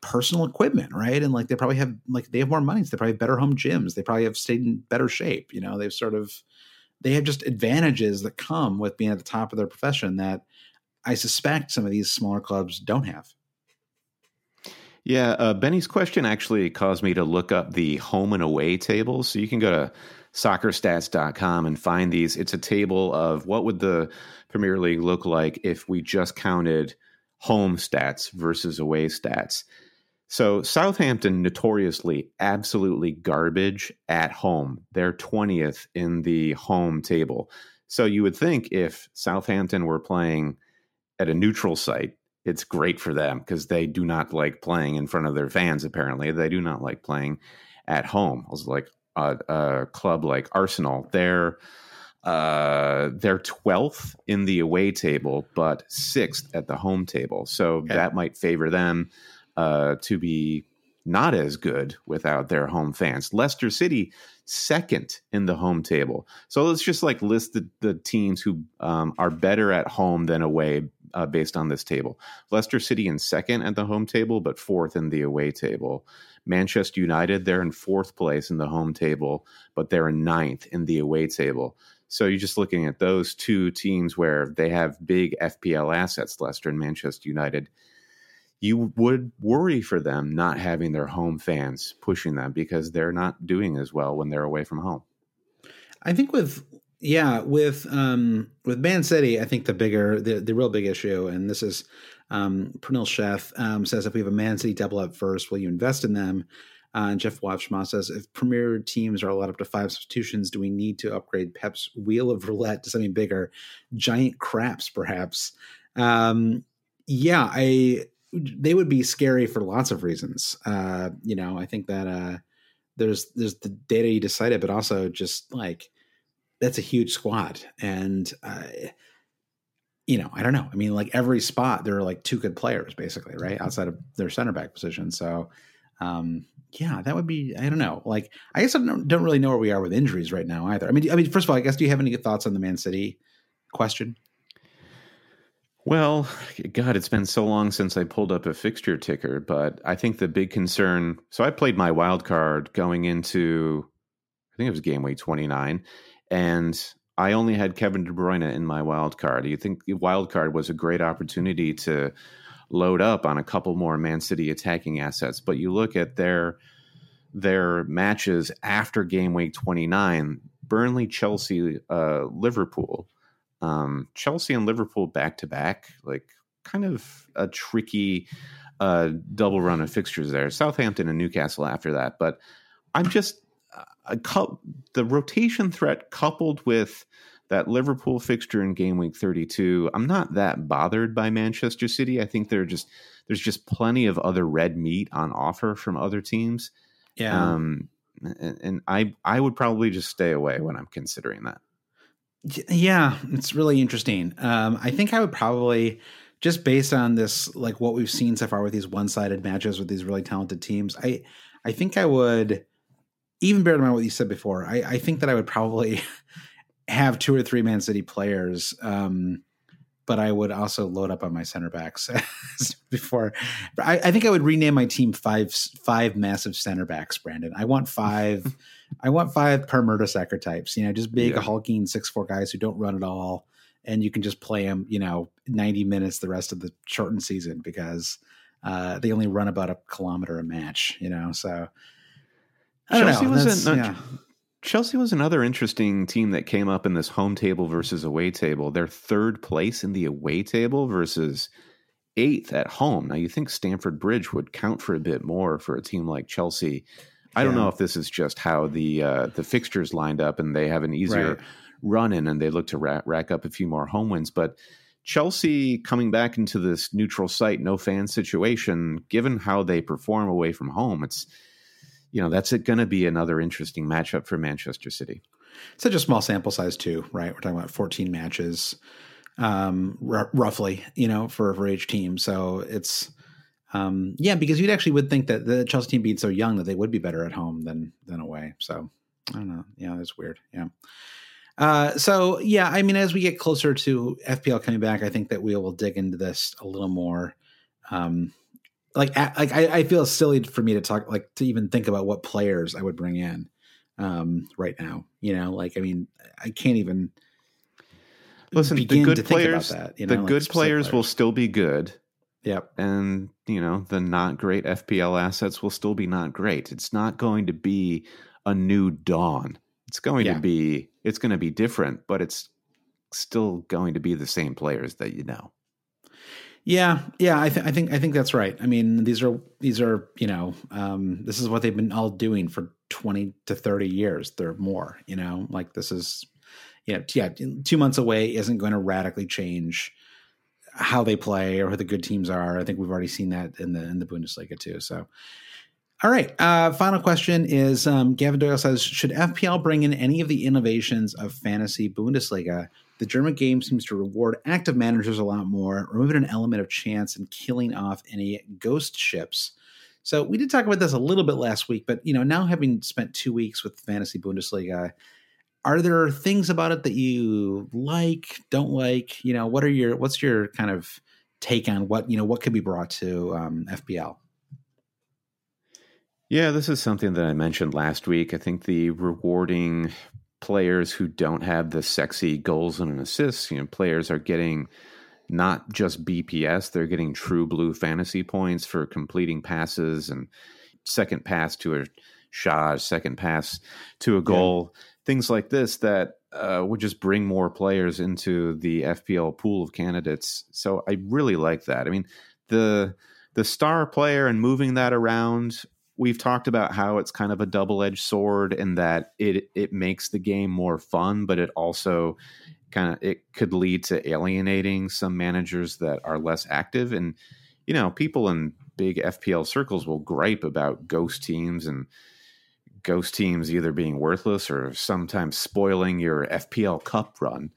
personal equipment right? And like they probably have like they have more money so they probably have better home gyms. They probably have stayed in better shape you know? They've sort of they have just advantages that come with being at the top of their profession that i suspect some of these smaller clubs don't have yeah, uh, Benny's question actually caused me to look up the home and away tables. So you can go to soccerstats.com and find these. It's a table of what would the Premier League look like if we just counted home stats versus away stats. So Southampton notoriously absolutely garbage at home. They're 20th in the home table. So you would think if Southampton were playing at a neutral site, it's great for them because they do not like playing in front of their fans. Apparently, they do not like playing at home. I was like a, a club like Arsenal, they're uh, they're twelfth in the away table, but sixth at the home table. So okay. that might favor them uh, to be not as good without their home fans. Leicester City second in the home table. So let's just like list the, the teams who um, are better at home than away uh, based on this table. Leicester City in second at the home table, but fourth in the away table. Manchester United, they're in fourth place in the home table, but they're in ninth in the away table. So you're just looking at those two teams where they have big FPL assets, Leicester and Manchester United. You would worry for them not having their home fans pushing them because they're not doing as well when they're away from home. I think with yeah, with um, with Man City, I think the bigger the, the real big issue, and this is um, Pernil Chef um, says if we have a Man City double up first, will you invest in them? Uh, and Jeff Watchma says if premier teams are allowed up to five substitutions, do we need to upgrade Pep's wheel of roulette to something bigger, giant craps perhaps? Um, yeah, I they would be scary for lots of reasons. Uh, you know, I think that uh, there's there's the data you decided, but also just like that's a huge squad, and uh, you know, I don't know. I mean, like every spot, there are like two good players, basically, right outside of their center back position. So, um, yeah, that would be. I don't know. Like, I guess I don't, don't really know where we are with injuries right now either. I mean, I mean, first of all, I guess do you have any thoughts on the Man City question? Well, God, it's been so long since I pulled up a fixture ticker, but I think the big concern. So I played my wild card going into, I think it was game week 29, and I only had Kevin De Bruyne in my wild card. You think the wild card was a great opportunity to load up on a couple more Man City attacking assets, but you look at their their matches after game week 29, Burnley, Chelsea, uh, Liverpool. Um, Chelsea and Liverpool back to back, like kind of a tricky uh, double run of fixtures there. Southampton and Newcastle after that, but I'm just the rotation threat coupled with that Liverpool fixture in game week 32, I'm not that bothered by Manchester City. I think there just there's just plenty of other red meat on offer from other teams. Yeah. Um, and, and I I would probably just stay away when I'm considering that. Yeah, it's really interesting. Um, I think I would probably just based on this, like what we've seen so far with these one-sided matches with these really talented teams. I I think I would even bear in mind what you said before, I, I think that I would probably <laughs> have two or three Man City players, um, but I would also load up on my center backs <laughs> before. I, I, think I would rename my team five five massive center backs. Brandon, I want five. <laughs> I want five Per Mertesacker types. You know, just big, yeah. hulking six four guys who don't run at all and you can just play them, you know, 90 minutes the rest of the shortened season because uh, they only run about a kilometer a match, you know. So Chelsea know. was an- yeah. Chelsea was another interesting team that came up in this home table versus away table. They're third place in the away table versus eighth at home. Now, you think Stamford Bridge would count for a bit more for a team like Chelsea. I don't know if this is just how the uh, the fixtures lined up and they have an easier Right. run in and they look to rack, rack up a few more home wins. But Chelsea coming back into this neutral site, no fan situation, given how they perform away from home, it's you know that's going to be another interesting matchup for Manchester City. such a small sample size too, right? We're talking about 14 matches, um, r- roughly, you know, for for each team. So it's, um, yeah, because you'd actually would think that the Chelsea team being so young that they would be better at home than than away. So I don't know. Yeah, that's weird. Yeah. Uh, so yeah, I mean, as we get closer to FPL coming back, I think that we will dig into this a little more. Um, like, like I, I feel silly for me to talk, like to even think about what players I would bring in um, right now. You know, like I mean, I can't even Listen, the good to think about players, that, you the like good specific players, will still be good, Yep. and you know the not great FPL assets will still be not great. It's not going to be a new dawn. It's going Yeah. to be it's going to be different, but it's still going to be the same players that you know. Yeah, yeah, I, th- I think I think that's right. I mean, these are these are you know, um, this is what they've been all doing for twenty to thirty years. They're more, you know, like this is, you know, yeah, two months away isn't going to radically change how they play or who the good teams are. I think we've already seen that in the in the Bundesliga too. So, all right, uh, final question is: um, Gavin Doyle says, should FPL bring in any of the innovations of fantasy Bundesliga? The German game seems to reward active managers a lot more, removing an element of chance and killing off any ghost ships. So we did talk about this a little bit last week, but you know, now having spent two weeks with fantasy Bundesliga, are there things about it that you like, don't like? You know, what are your what's your kind of take on what you know what could be brought to um, FPL? Yeah, this is something that I mentioned last week. I think the rewarding players who don't have the sexy goals and assists, you know, players are getting not just BPS, they're getting true blue fantasy points for completing passes and second pass to a shot, second pass to a goal, things like this that uh, would just bring more players into the FPL pool of candidates. So I really like that. I mean, the the star player and moving that around we've talked about how it's kind of a double-edged sword in that it it makes the game more fun but it also kind of it could lead to alienating some managers that are less active. And you know people in big FPL circles will gripe about ghost teams and ghost teams either being worthless or sometimes spoiling your FPL cup run.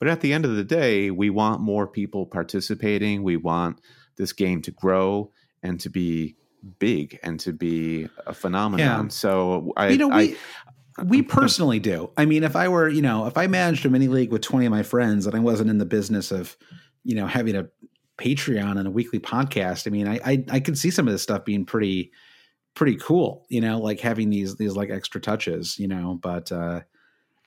But at the end of the day we want more people participating. We want this game to grow and to be big and to be a phenomenon. Yeah. So I, you know, we I, we <laughs> personally do. I mean, if I were, you know, if I managed a mini league with twenty of my friends and I wasn't in the business of, you know, having a Patreon and a weekly podcast, I mean, I I, I could see some of this stuff being pretty pretty cool. You know, like having these these like extra touches. You know, but uh,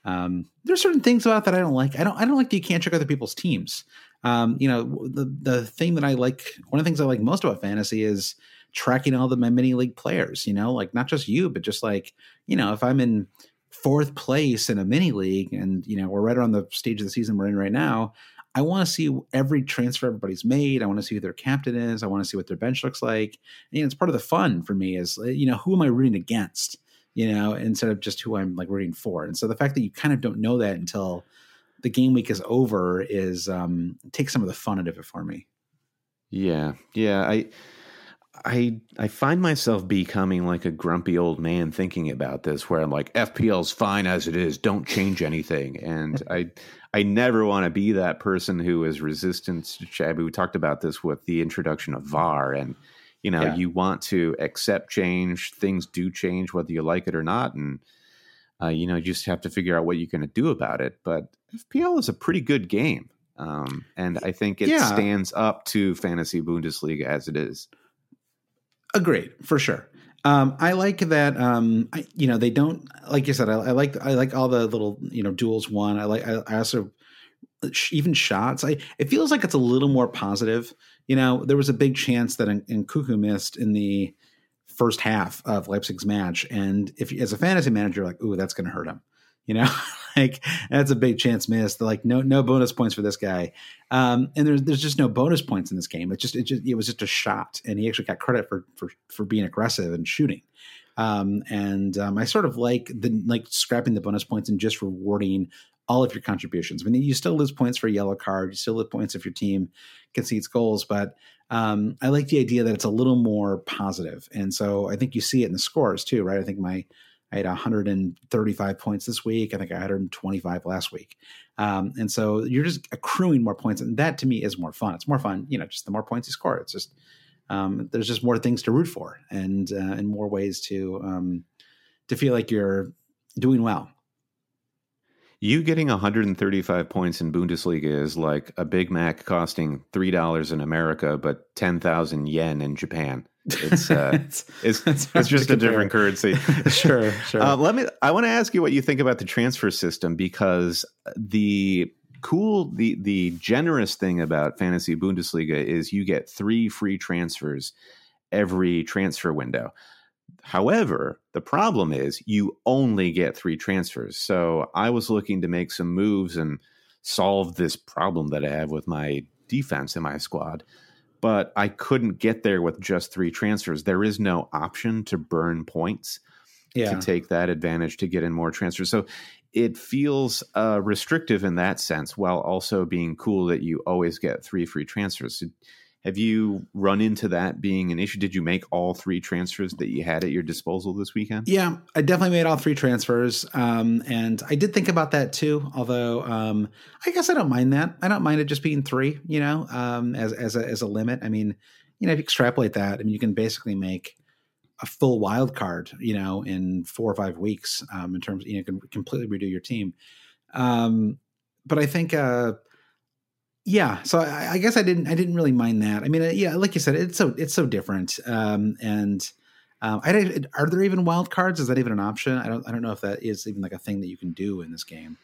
um, there's certain things about that I don't like. I don't I don't like that you can't check other people's teams. Um, you know, the the thing that I like, one of the things I like most about fantasy is tracking all the my mini league players. You know, like not just you, but just like you know, if I'm in fourth place in a mini league, and you know we're right around the stage of the season we're in right now. I want to see every transfer everybody's made. I want to see who their captain is. I want to see what their bench looks like. And, you know, it's part of the fun for me is you know who am I rooting against? You know, instead of just who I'm like rooting for. And so the fact that you kind of don't know that until the game week is over is um takes some of the fun out of it for me. yeah, yeah, I, I, I find myself becoming like a grumpy old man thinking about this, where I'm like, FPL's fine as it is. Don't change anything. And <laughs> I, I never want to be that person who is resistant to change. We talked about this with the introduction of VAR, and you know, Yeah. you want to accept change. Things do change whether you like it or not, and uh, you know, you just have to figure out what you're going to do about it. But FPL is a pretty good game, um, and I think it Yeah. stands up to fantasy Bundesliga as it is. Agreed, for sure. Um, I like that. Um, I, you know, they don't like you said. I, I like I like all the little you know duels. One, I like. I, I also even shots. I it feels like it's a little more positive. You know, there was a big chance that Nkunku missed in the first half of Leipzig's match, and if as a fantasy manager, like, ooh, that's going to hurt him. You know, <laughs> like that's a big chance missed. Like no no bonus points for this guy, um, and there's there's just no bonus points in this game. It just it just it was just a shot, and he actually got credit for for for being aggressive and shooting. Um, and um, I sort of like the like scrapping the bonus points and just rewarding all of your contributions. I mean, you still lose points for a yellow card, you still lose points if your team concedes goals, but um, I like the idea that it's a little more positive. And so I think you see it in the scores too, right? I think my I had 135 points this week. I think I had 125 last week. Um, and so you're just accruing more points. And that to me is more fun. It's more fun, you know, just the more points you score. It's just, um, there's just more things to root for and, uh, and more ways to, um, to feel like you're doing well. You getting 135 points in Bundesliga is like a Big Mac costing $3 in America, but 10,000 yen in Japan. It's uh, <laughs> it's it's, it's, it's just a different currency. <laughs> sure, sure. Uh, let me. I want to ask you what you think about the transfer system because the cool, the the generous thing about fantasy Bundesliga is you get three free transfers every transfer window. However, the problem is you only get three transfers. So I was looking to make some moves and solve this problem that I have with my defense in my squad but I couldn't get there with just three transfers. There is no option to burn points yeah. to take that advantage to get in more transfers. So it feels uh, restrictive in that sense, while also being cool that you always get three free transfers. Have you run into that being an issue? Did you make all three transfers that you had at your disposal this weekend? Yeah, I definitely made all three transfers. Um, and I did think about that too, although um, I guess I don't mind that. I don't mind it just being three, you know, um, as, as, a, as a limit. I mean, you know, if you extrapolate that, I mean, you can basically make a full wild card, you know, in four or five weeks um, in terms, you know, can completely redo your team. Um, but I think, uh, yeah so I, I, guess i didn't i didn't really mind that i mean uh, yeah like you said it's so it's so different um and um i are there even wild cards is that even an option i don't i don't know if that is even like a thing that you can do in this game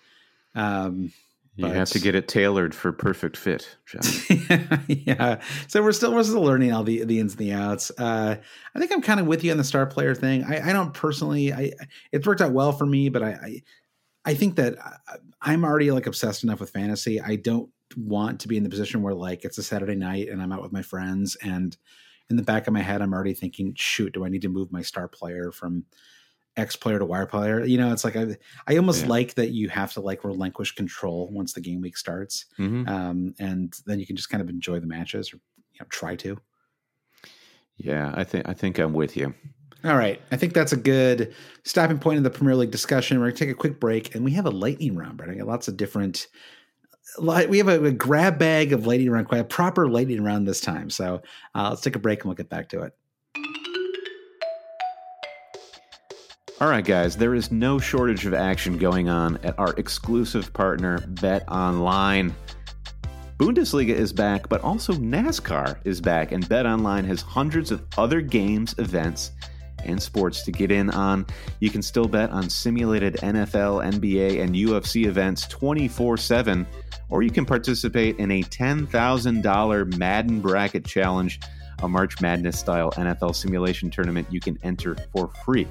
um you but, have to get it tailored for perfect fit, yeah, <laughs> yeah. So we're still we're still learning all the the ins and the outs. Uh, I think I'm kind of with you on the star player thing. I, I don't personally. I it's worked out well for me, but I, I I think that uh, I'm already like obsessed enough with fantasy. I don't want to be in the position where like it's a Saturday night and I'm out with my friends and in the back of my head I'm already thinking, shoot, do I need to move my star player from X player to wire player? You know, it's like I I almost yeah. like that you have to like relinquish control once the game week starts, mm-hmm. um, and then you can just kind of enjoy the matches or you know try to. Yeah, I think I think I'm with you. All right. I think that's a good stopping point in the Premier League discussion. We're going to take a quick break and we have a lightning round, but I got lots of different we have a, a, grab bag of lightning round, quite a proper lightning round this time. So uh, let's take a break and we'll get back to it. All right, guys, there is no shortage of action going on at our exclusive partner, Bet Online. Bundesliga is back, but also NASCAR is back, and Bet Online has hundreds of other games, events, and sports to get in on. You can still bet on simulated NFL, NBA, and UFC events 24 7 or you can participate in a $10,000 Madden Bracket Challenge, a March Madness style NFL simulation tournament you can enter for free.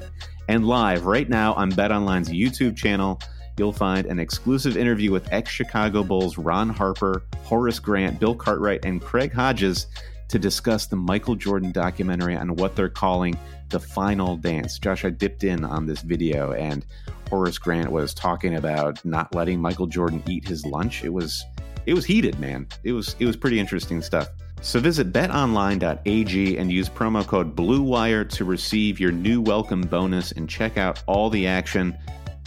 And live right now on BetOnline's YouTube channel, you'll find an exclusive interview with ex Chicago Bulls Ron Harper, Horace Grant, Bill Cartwright, and Craig Hodges to discuss the Michael Jordan documentary on what they're calling the final dance. Josh, I dipped in on this video and Horace Grant was talking about not letting Michael Jordan eat his lunch. It was it was heated, man. It was it was pretty interesting stuff. So visit betonline.ag and use promo code BLUEWIRE to receive your new welcome bonus and check out all the action.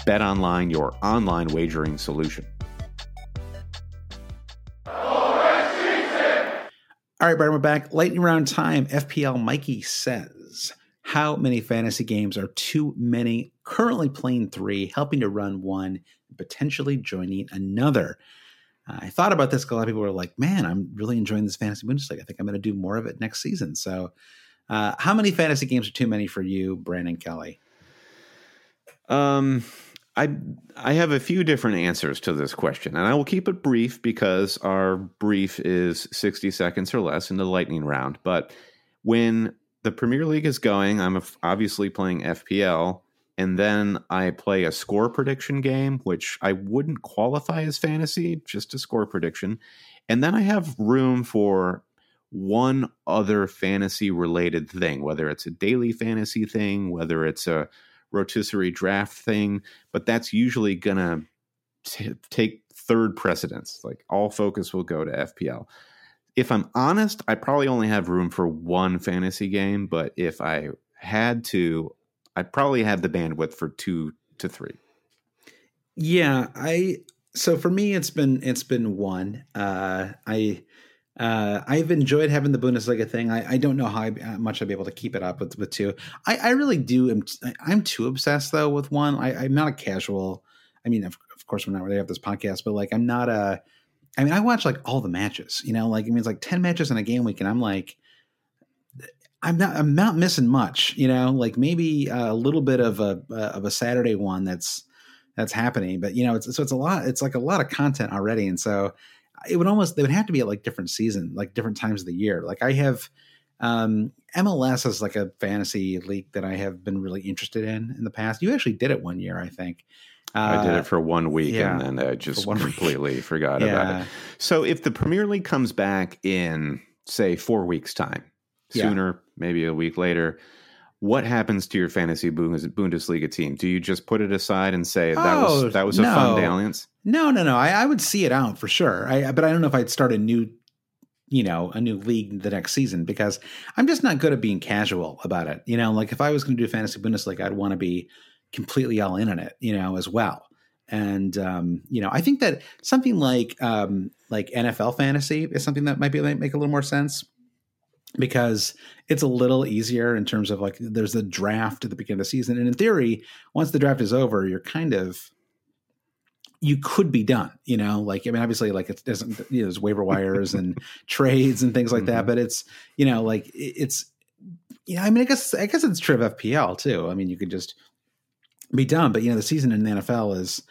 BetOnline, your online wagering solution. All right, Brian, we're back. Lightning round time. FPL Mikey says, How many fantasy games are too many currently playing three, helping to run one, potentially joining another. Uh, I thought about this. A lot of people were like, "Man, I'm really enjoying this fantasy Bundesliga. I think I'm going to do more of it next season." So, uh, how many fantasy games are too many for you, Brandon Kelly? Um, I I have a few different answers to this question, and I will keep it brief because our brief is sixty seconds or less in the lightning round. But when the Premier League is going, I'm obviously playing FPL, and then I play a score prediction game, which I wouldn't qualify as fantasy, just a score prediction, and then I have room for one other fantasy related thing, whether it's a daily fantasy thing, whether it's a rotisserie draft thing, but that's usually going to take third precedence. Like all focus will go to FPL. If I'm honest, I probably only have room for one fantasy game, but if I had to, I probably have the bandwidth for two to three. Yeah, I so for me it's been it's been one. Uh I uh, I've enjoyed having the Bundesliga thing. I, I don't know how, I, how, much I'll be able to keep it up with, with two. I, I really do. I'm, I'm too obsessed though with one. I, am not a casual. I mean, of, of course, we're not really have this podcast, but like, I'm not a. I mean, I watch like all the matches. You know, like it means like ten matches in a game week, and I'm like, I'm not. I'm not missing much. You know, like maybe a little bit of a of a Saturday one that's that's happening, but you know, it's so it's a lot. It's like a lot of content already, and so it would almost they would have to be at like different season, like different times of the year. Like I have um MLS is like a fantasy league that I have been really interested in in the past. You actually did it one year, I think. I did it uh, for one week yeah, and then I just <laughs> completely week. forgot yeah. about it. So if the Premier League comes back in say 4 weeks time, sooner, yeah. maybe a week later, what happens to your fantasy Bundesliga team? Do you just put it aside and say that oh, was that was a no. fun dalliance? No, no, no. I, I, would see it out for sure. I, but I don't know if I'd start a new, you know, a new league the next season because I'm just not good at being casual about it. You know, like if I was going to do fantasy Bundesliga, I'd want to be completely all in on it, you know, as well. And um, you know, I think that something like um, like NFL fantasy is something that might be make a little more sense because it's a little easier in terms of like there's a draft at the beginning of the season and in theory once the draft is over you're kind of you could be done you know like i mean obviously like it doesn't you know there's waiver wires and <laughs> trades and things like mm-hmm. that but it's you know like it's you know i mean i guess i guess it's true of fpl too i mean you could just be done but you know the season in the nfl is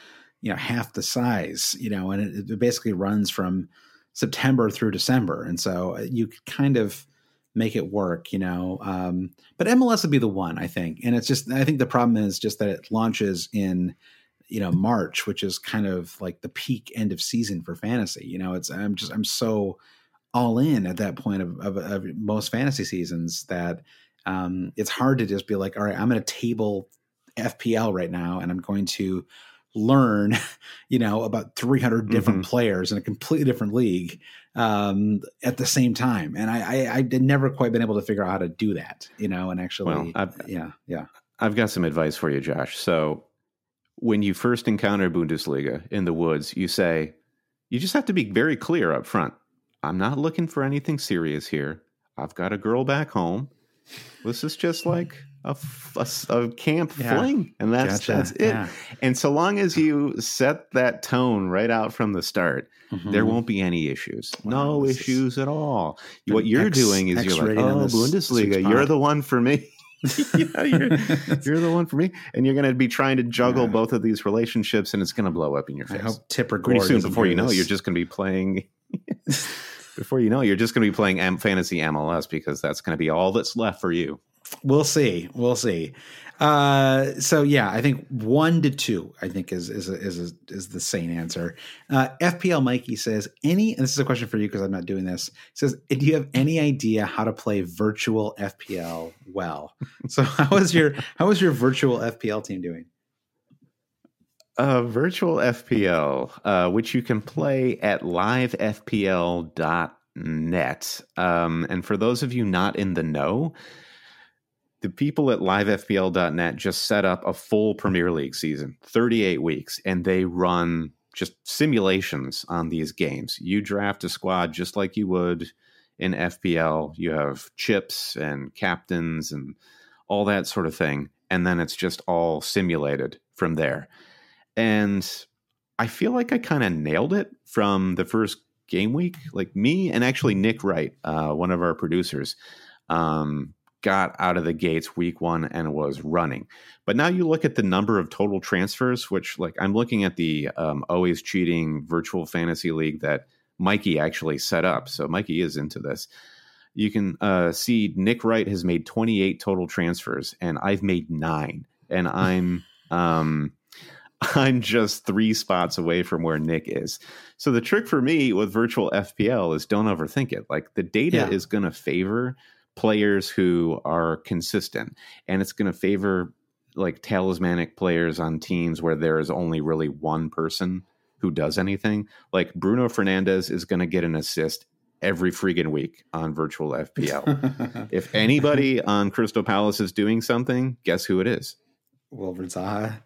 you know half the size you know and it, it basically runs from september through december and so uh, you kind of make it work, you know. Um, but MLS would be the one, I think. And it's just, I think the problem is just that it launches in, you know, March, which is kind of like the peak end of season for fantasy. You know, it's, I'm just, I'm so all in at that point of, of, of most fantasy seasons that um, it's hard to just be like, all right, I'm going to table FPL right now and I'm going to learn, <laughs> you know, about 300 different mm-hmm. players in a completely different league um, at the same time. And I, I, I did never quite been able to figure out how to do that, you know, and actually, well, yeah, yeah. I've got some advice for you, Josh. So when you first encounter Bundesliga in the woods, you say, you just have to be very clear up front. I'm not looking for anything serious here. I've got a girl back home. This is just <laughs> like a, a, a camp yeah. fling, and that's gotcha. that's it. Yeah. And so long as you set that tone right out from the start, mm-hmm. there won't be any issues. Wow, no issues at all. What you're X, doing is X you're like, oh, Bundesliga, you're the one for me. <laughs> <laughs> you know, you're, <laughs> you're, the one for me, and you're going to be trying to juggle yeah. both of these relationships, and it's going to blow up in your face. I hope Tipper pretty soon. Before you know, this. you're just going to be playing. before you know, you're just going to be playing M- fantasy MLS because that's going to be all that's left for you we'll see. We'll see. Uh, so yeah, I think one to two. I think is is is is the sane answer. Uh, FPL Mikey says any. And this is a question for you because I'm not doing this. Says, do you have any idea how to play virtual FPL well? <laughs> so how was your how was your virtual FPL team doing? Uh, virtual FPL, uh, which you can play at livefpl.net. Um, and for those of you not in the know, the people at livefpl.net just set up a full Premier League season, 38 weeks, and they run just simulations on these games. You draft a squad just like you would in FPL. You have chips and captains and all that sort of thing. And then it's just all simulated from there. And I feel like I kind of nailed it from the first game week. Like me and actually Nick Wright, uh, one of our producers, um, got out of the gates week one and was running. But now you look at the number of total transfers, which like I'm looking at the um, always cheating virtual fantasy league that Mikey actually set up. So Mikey is into this. You can uh, see Nick Wright has made 28 total transfers, and I've made nine, and I'm <laughs> um, I'm just three spots away from where Nick is. So the trick for me with virtual FPL is don't overthink it. Like the data Yeah. is going to favor players who are consistent, and it's going to favor like talismanic players on teams where there is only really one person who does anything. Like Bruno Fernandes is going to get an assist every freaking week on virtual FPL. <laughs> if anybody on Crystal Palace is doing something, guess who it is? Wilfried Zaha.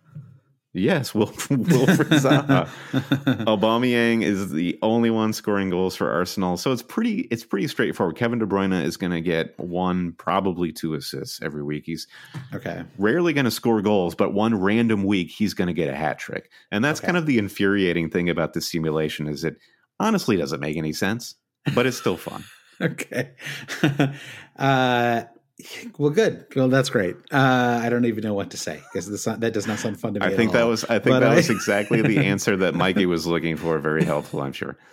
Yes, Wil- <laughs> Wilfried Zaha. <laughs> Aubameyang is the only one scoring goals for Arsenal, so it's pretty it's pretty straightforward. Kevin De Bruyne is going to get one, probably two assists every week. He's Okay. rarely going to score goals, but one random week he's going to get a hat trick, and that's Okay. kind of the infuriating thing about this simulation is it honestly doesn't make any sense, but it's still fun. <laughs> Okay. uh, <laughs> well, good. Well, that's great. Uh, I don't even know what to say because that does not sound fun to me. I think that was I think But that I- was <laughs> exactly the answer that Mikey was looking for. Very helpful, I'm sure. <laughs>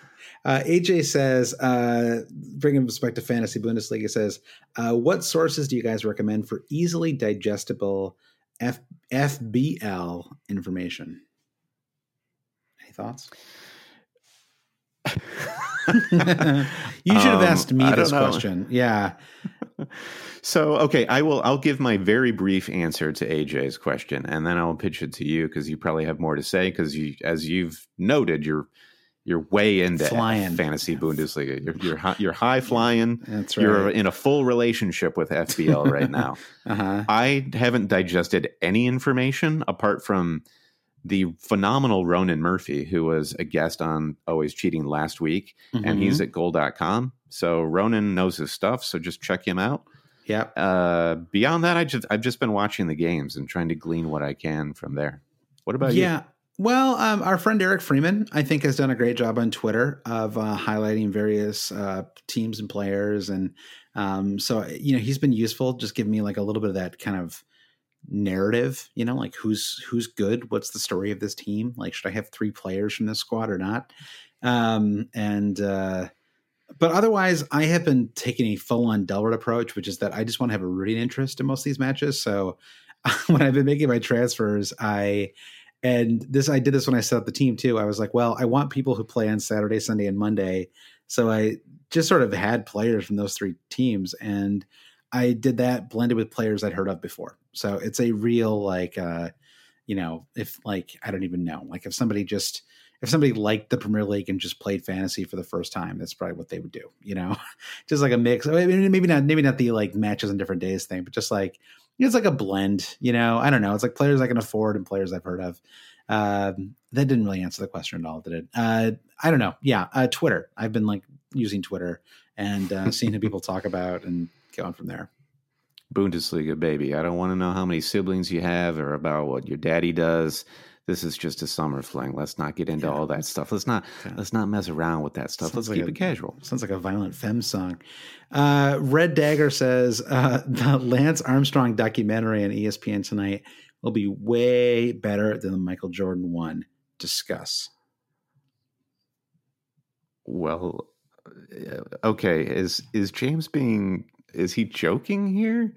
Uh, AJ says, uh, bringing us back to fantasy Bundesliga, says, uh, what sources do you guys recommend for easily digestible F- FBL information? Any thoughts? you should have Um, asked me this know. question. Yeah. So, okay, I will. I'll give my very brief answer to AJ's question, and then I'll pitch it to you because you probably have more to say. Because you, as you've noted, you're you're way into Flying. fantasy Bundesliga. You're you're, hi- you're high flying. That's right. You're in a full relationship with FBL right <laughs> now. Uh-huh. I haven't digested any information apart from the phenomenal Ronan Murphy, who was a guest on Always Cheating last week, and Mhm. he's at goal.com. So Ronan knows his stuff. So just check him out. Yeah. Uh, beyond that, I just I've just been watching the games and trying to glean what I can from there. What about you? yeah. Well, um, our friend Eric Freeman, I think, has done a great job on Twitter of uh, highlighting various uh, teams and players, and um, so you know he's been useful, just giving me like a little bit of that kind of narrative. You know, like who's who's good, what's the story of this team? Like, should I have three players from this squad or not? Um, and uh, but otherwise, I have been taking a full on Delbert approach, which is that I just want to have a rooting interest in most of these matches. So <laughs> when I've been making my transfers, I and this I did this when I set up the team too. I was like, well, I want people who play on Saturday, Sunday, and Monday. So I just sort of had players from those three teams, and I did that blended with players I'd heard of before. So it's a real like, uh, you know, if like I don't even know, like if somebody just if somebody liked the Premier League and just played fantasy for the first time, that's probably what they would do. You know, <laughs> just like a mix. I mean, maybe not, maybe not the like matches on different days thing, but just like it's like a blend. You know, I don't know. It's like players I can afford and players I've heard of. Um, that didn't really answer the question at all, did it? Uh, I don't know. Yeah, uh, Twitter. I've been like using Twitter and uh, seeing who people talk about and going from there. Bundesliga, baby? I don't want to know how many siblings you have or about what your daddy does. This is just a summer fling. Let's not get into all that stuff. Let's not Yeah. let's not mess around with that stuff. Sounds let's like keep a- it casual. Sounds like a Violent Femmes song. Uh, Red Dagger says uh, <laughs> the Lance Armstrong documentary on ESPN tonight will be way better than the Michael Jordan one. Discuss. Well, uh, okay. Is is James being is he joking here?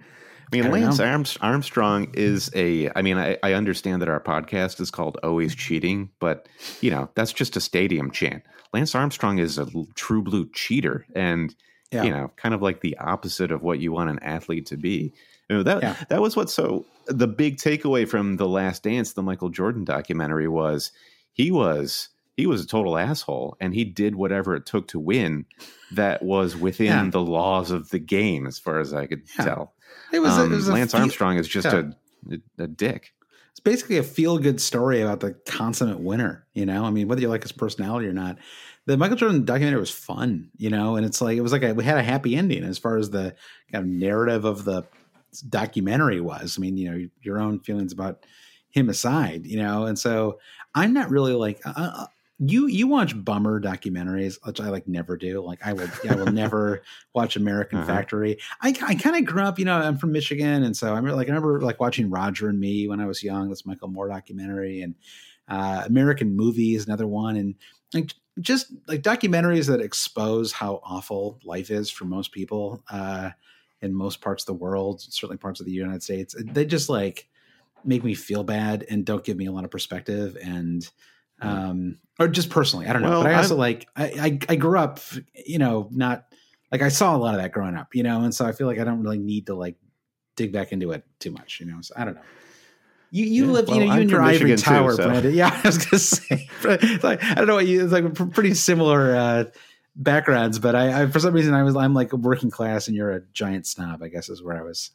I mean, I Lance know. Armstrong is a. I mean, I, I understand that our podcast is called "Always Cheating," but you know that's just a stadium chant. Lance Armstrong is a true blue cheater, and Yeah. you know, kind of like the opposite of what you want an athlete to be. You know, that Yeah. that was what. So the big takeaway from the Last Dance, the Michael Jordan documentary, was he was he was a total asshole, and he did whatever it took to win. That was within Yeah. the laws of the game, as far as I could Yeah. tell. It was, Um, it was Lance Armstrong is just yeah. a, a dick. It's basically a feel good story about the consummate winner. You know, I mean, whether you like his personality or not, the Michael Jordan documentary was fun. You know, and it's like it was like a, we had a happy ending as far as the kind of narrative of the documentary was. I mean, you know, your own feelings about him aside. You know, and so I'm not really like. Uh, uh, you you watch bummer documentaries, which I like never do. Like I will I will never <laughs> watch American Uh-huh. Factory. I I kind of grew up, you know, I'm from Michigan, and so I remember like I remember like watching Roger and Me when I was young. This Michael Moore documentary and uh, American Movie is another one, and like just like documentaries that expose how awful life is for most people uh, in most parts of the world, certainly parts of the United States. They just like make me feel bad and don't give me a lot of perspective and um or just personally i don't know Well, but i also I'm- like I, I i grew up you know not like i saw a lot of that growing up you know and so i feel like i don't really need to like dig back into it too much you know so i don't know. You you Yeah, live well, you know you I'm and your from ivory Michigan too, tower so- Brandon. yeah <laughs> i was gonna say like i don't know what you it's like pretty similar uh backgrounds but I, I for some reason i was i'm like working class and you're a giant snob i guess is where i was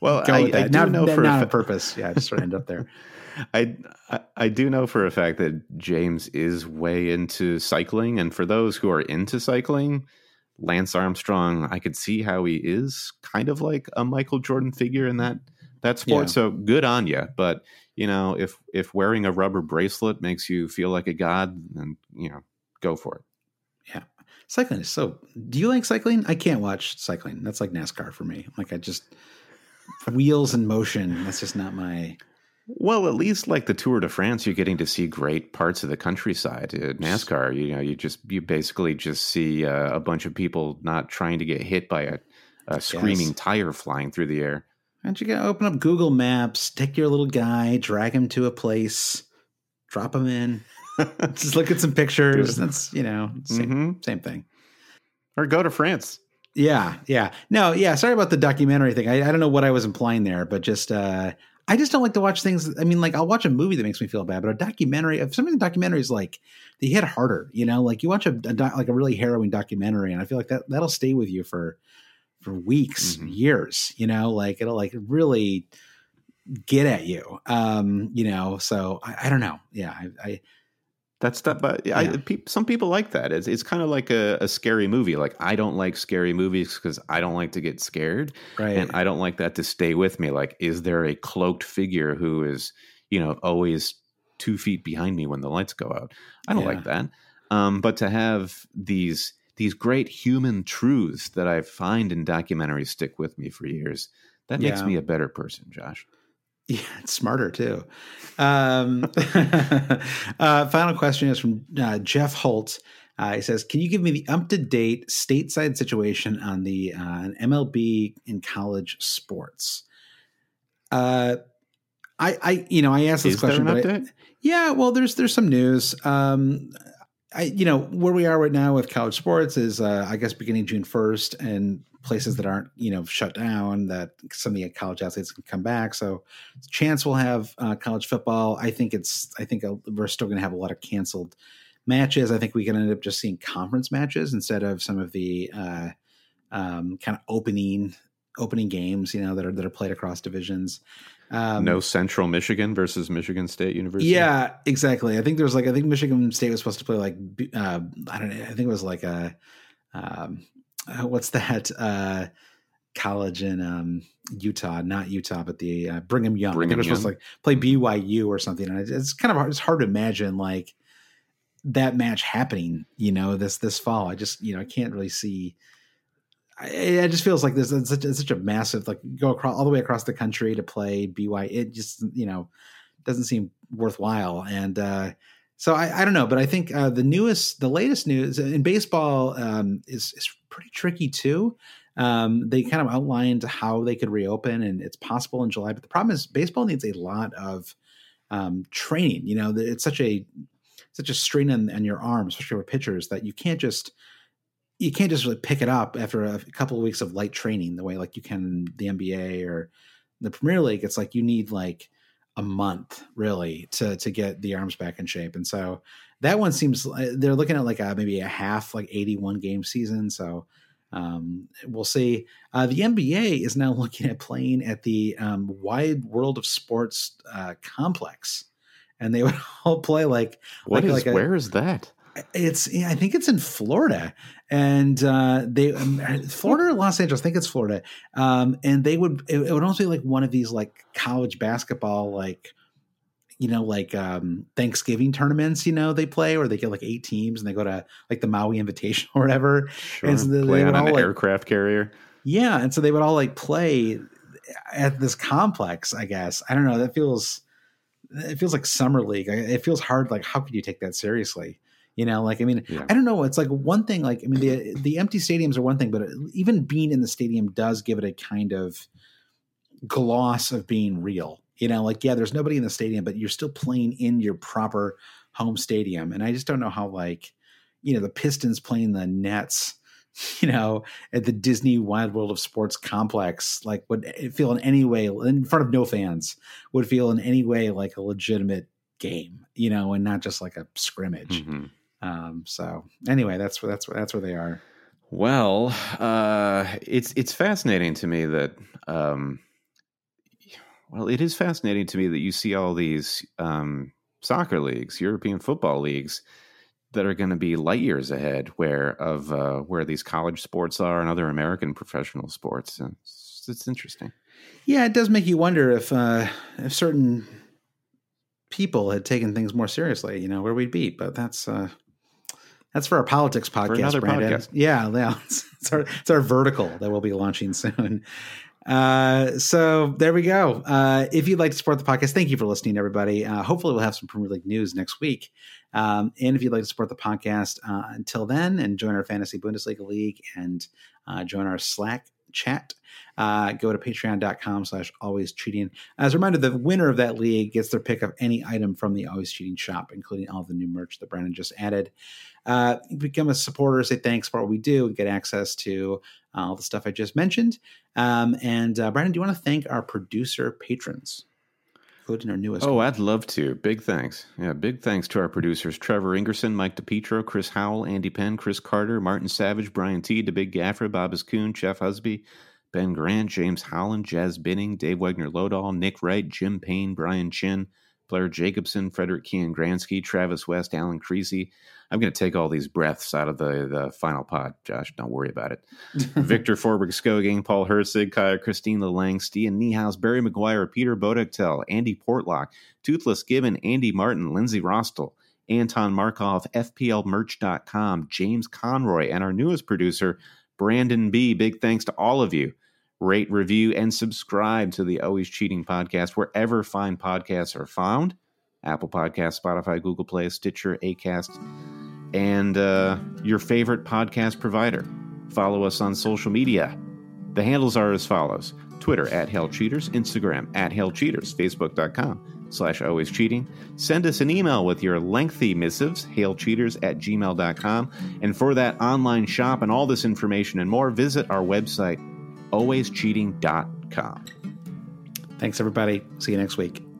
Well, going I, I do not, know for a fa- on purpose. Yeah i just sort of end up there <laughs> I, I I do know for a fact that James is way into cycling, and for those who are into cycling, Lance Armstrong, I could see how he is kind of like a Michael Jordan figure in that that sport. Yeah. So good on you, but you know if if wearing a rubber bracelet makes you feel like a god, then you know go for it. Yeah, cycling is so. Do you like cycling? I can't watch cycling. That's like NASCAR for me. Like I just wheels in motion. That's just not my. Well, at least like the Tour de France, you're getting to see great parts of the countryside. Uh, NASCAR, you know, you just you basically just see uh, a bunch of people not trying to get hit by a, a screaming Yes. tire flying through the air. Why don't you go open up Google Maps, take your little guy, drag him to a place, drop him in, <laughs> just look at some pictures. That's you know same, Mhm. same thing. Or go to France. Yeah, yeah. No, yeah. Sorry about the documentary thing. I, I don't know what I was implying there, but just uh I just don't like to watch things. I mean, like I'll watch a movie that makes me feel bad, but a documentary. If some of the documentaries like they hit harder, you know, like you watch a, a doc, like a really harrowing documentary, and I feel like that that'll stay with you for for weeks, Mhm. years. You know, like it'll like really get at you. Um, you know, so I, I don't know. Yeah, I, I That's that, but I, Yeah. pe- some people like that. It's, it's kind of like a, a scary movie. Like I don't like scary movies because I don't like to get scared. right. and I don't like that to stay with me. Like, is there a cloaked figure who is, you know, always two feet behind me when the lights go out? I don't Yeah. like that. Um, but to have these these great human truths that I find in documentaries stick with me for years, that makes me a better person, Josh. Yeah, it's smarter too. Um, <laughs> uh, final question is from uh, Jeff Holt. Uh, he says, "Can you give me the up to date stateside situation on the uh, MLB in college sports?" Uh, I, I, you know, I asked this Is there question, an but I- yeah, well, there's there's some news. Um, I, you know, where we are right now with college sports is, uh, I guess, beginning June first, and places that aren't, you know, shut down, that some of the college athletes can come back. So, chance we'll have uh, college football. I think it's. I think uh, we're still going to have a lot of canceled matches. I think we can end up just seeing conference matches instead of some of the uh, um, kind of opening opening games. You know, that are that are played across divisions. Um, no Central Michigan versus Michigan State University. yeah, exactly. I think there was like I think Michigan State was supposed to play like uh, I don't know. I think it was like a um, uh, what's that uh, college in um, Utah? Not Utah, but the uh, Brigham Young. Brigham it was supposed to like play BYU or something. And it's, it's kind of hard, it's hard to imagine like that match happening. You know, this this fall. I just you know I can't really see. I, it just feels like this. It's such, it's such a massive like go across all the way across the country to play BYU. It just you know doesn't seem worthwhile. And uh, so I, I don't know, but I think uh, the newest, the latest news in baseball um, is is pretty tricky too. Um, they kind of outlined how they could reopen, and it's possible in July. But the problem is, baseball needs a lot of um, training. You know, it's such a such a strain on, on your arm, especially for pitchers, that you can't just you can't just really pick it up after a couple of weeks of light training the way like you can the NBA or the Premier League. It's like you need like a month really to to get the arms back in shape, and so that one seems they're looking at like a, maybe a half like eighty one game season. So um, we'll see. Uh, the NBA is now <laughs> looking at playing at the um, Wide World of Sports uh, complex, and they would <laughs> all play like What like- is? like a- where is that? It's yeah, I think it's in Florida, and uh, they um, Florida or Los Angeles. I think it's Florida, um, and they would it, it would almost be like one of these like college basketball like you know, like um, Thanksgiving tournaments, you know, they play where they get like eight teams and they go to like the Maui Invitation or whatever. Sure. And so they- Play they on an like- aircraft carrier. Yeah, and so they would all like play at this complex. I guess I don't know. That feels it feels like summer league. It feels hard. Like how could you take that seriously? You know, like I mean, Yeah. I don't know. It's like one thing. Like I mean, the the empty stadiums are one thing, but even being in the stadium does give it a kind of gloss of being real. You know, like yeah, there's nobody in the stadium, but you're still playing in your proper home stadium. And I just don't know how like you know the Pistons playing the Nets. <laughs> You know, at the Disney Wild World of Sports complex, like would feel in any way in front of no fans would feel in any way like a legitimate game, you know, and not just like a scrimmage. Mhm. Um, so anyway, that's where that's where that's where they are. Well, uh, it's it's fascinating to me that, um, well, it is fascinating to me that you see all these um, soccer leagues, European football leagues, that are going to be light years ahead where of uh, where these college sports are and other American professional sports. And It's, it's interesting. Yeah, it does make you wonder if uh, if certain people had taken things more seriously, you know, where we'd be. But that's uh, that's for our politics podcast. Brandon. podcast. Yeah, yeah, <laughs> it's, it's our it's our vertical that we'll be launching soon. Uh, so there we go. Uh, if you'd like to support the podcast, thank you for listening, everybody. Uh, hopefully, we'll have some Premier League news next week. Um, and if you'd like to support the podcast, uh, until then, and join our Fantasy Bundesliga League and uh, join our Slack chat, uh, go to patreon.com slash always cheating. As a reminder, the winner of that league gets their pick of any item from the Always Cheating shop, including all the new merch that Brandon just added. Uh, become a supporter, say thanks for what we do, and get access to uh, all the stuff I just mentioned. Um, and uh, Brandon, do you want to thank our producer patrons, including our newest? Oh, one? I'd love to. Big thanks. Yeah, big thanks to our producers Trevor Ingerson, Mike DePietro, Chris Howell, Andy Penn, Chris Carter, Martin Savage, Brian T, The Big Gaffer, Bobbis Coon, Jeff Husby, Ben Grant, James Holland, Jazz Binning, Dave Wegner Lodahl, Nick Wright, Jim Payne, Brian Chin, Blair Jacobson, Frederick Kean Gransky, Travis West, Alan Creasy. I'm going to take all these breaths out of the, the final pod, Josh. Don't worry about it. <laughs> Victor Forberg Skoging, Paul Herzig, Kaya Christine Lang, Stian Niehaus, Barry McGuire, Peter Bodektel, Andy Portlock, Toothless Gibbon, Andy Martin, Lindsay Rostel, Anton Markov, FPLmerch.com, James Conroy, and our newest producer, Brandon B. Big thanks to all of you. Rate, review, and subscribe to the Always Cheating podcast wherever fine podcasts are found Apple Podcasts, Spotify, Google Play, Stitcher, Acast, and uh, your favorite podcast provider. Follow us on social media. The handles are as follows Twitter at Hail Cheaters, Instagram at Hail Cheaters, Facebook.com slash always cheating. Send us an email with your lengthy missives, hailcheaters at gmail.com. And for that online shop and all this information and more, visit our website, alwayscheating.com. Thanks, everybody. See you next week.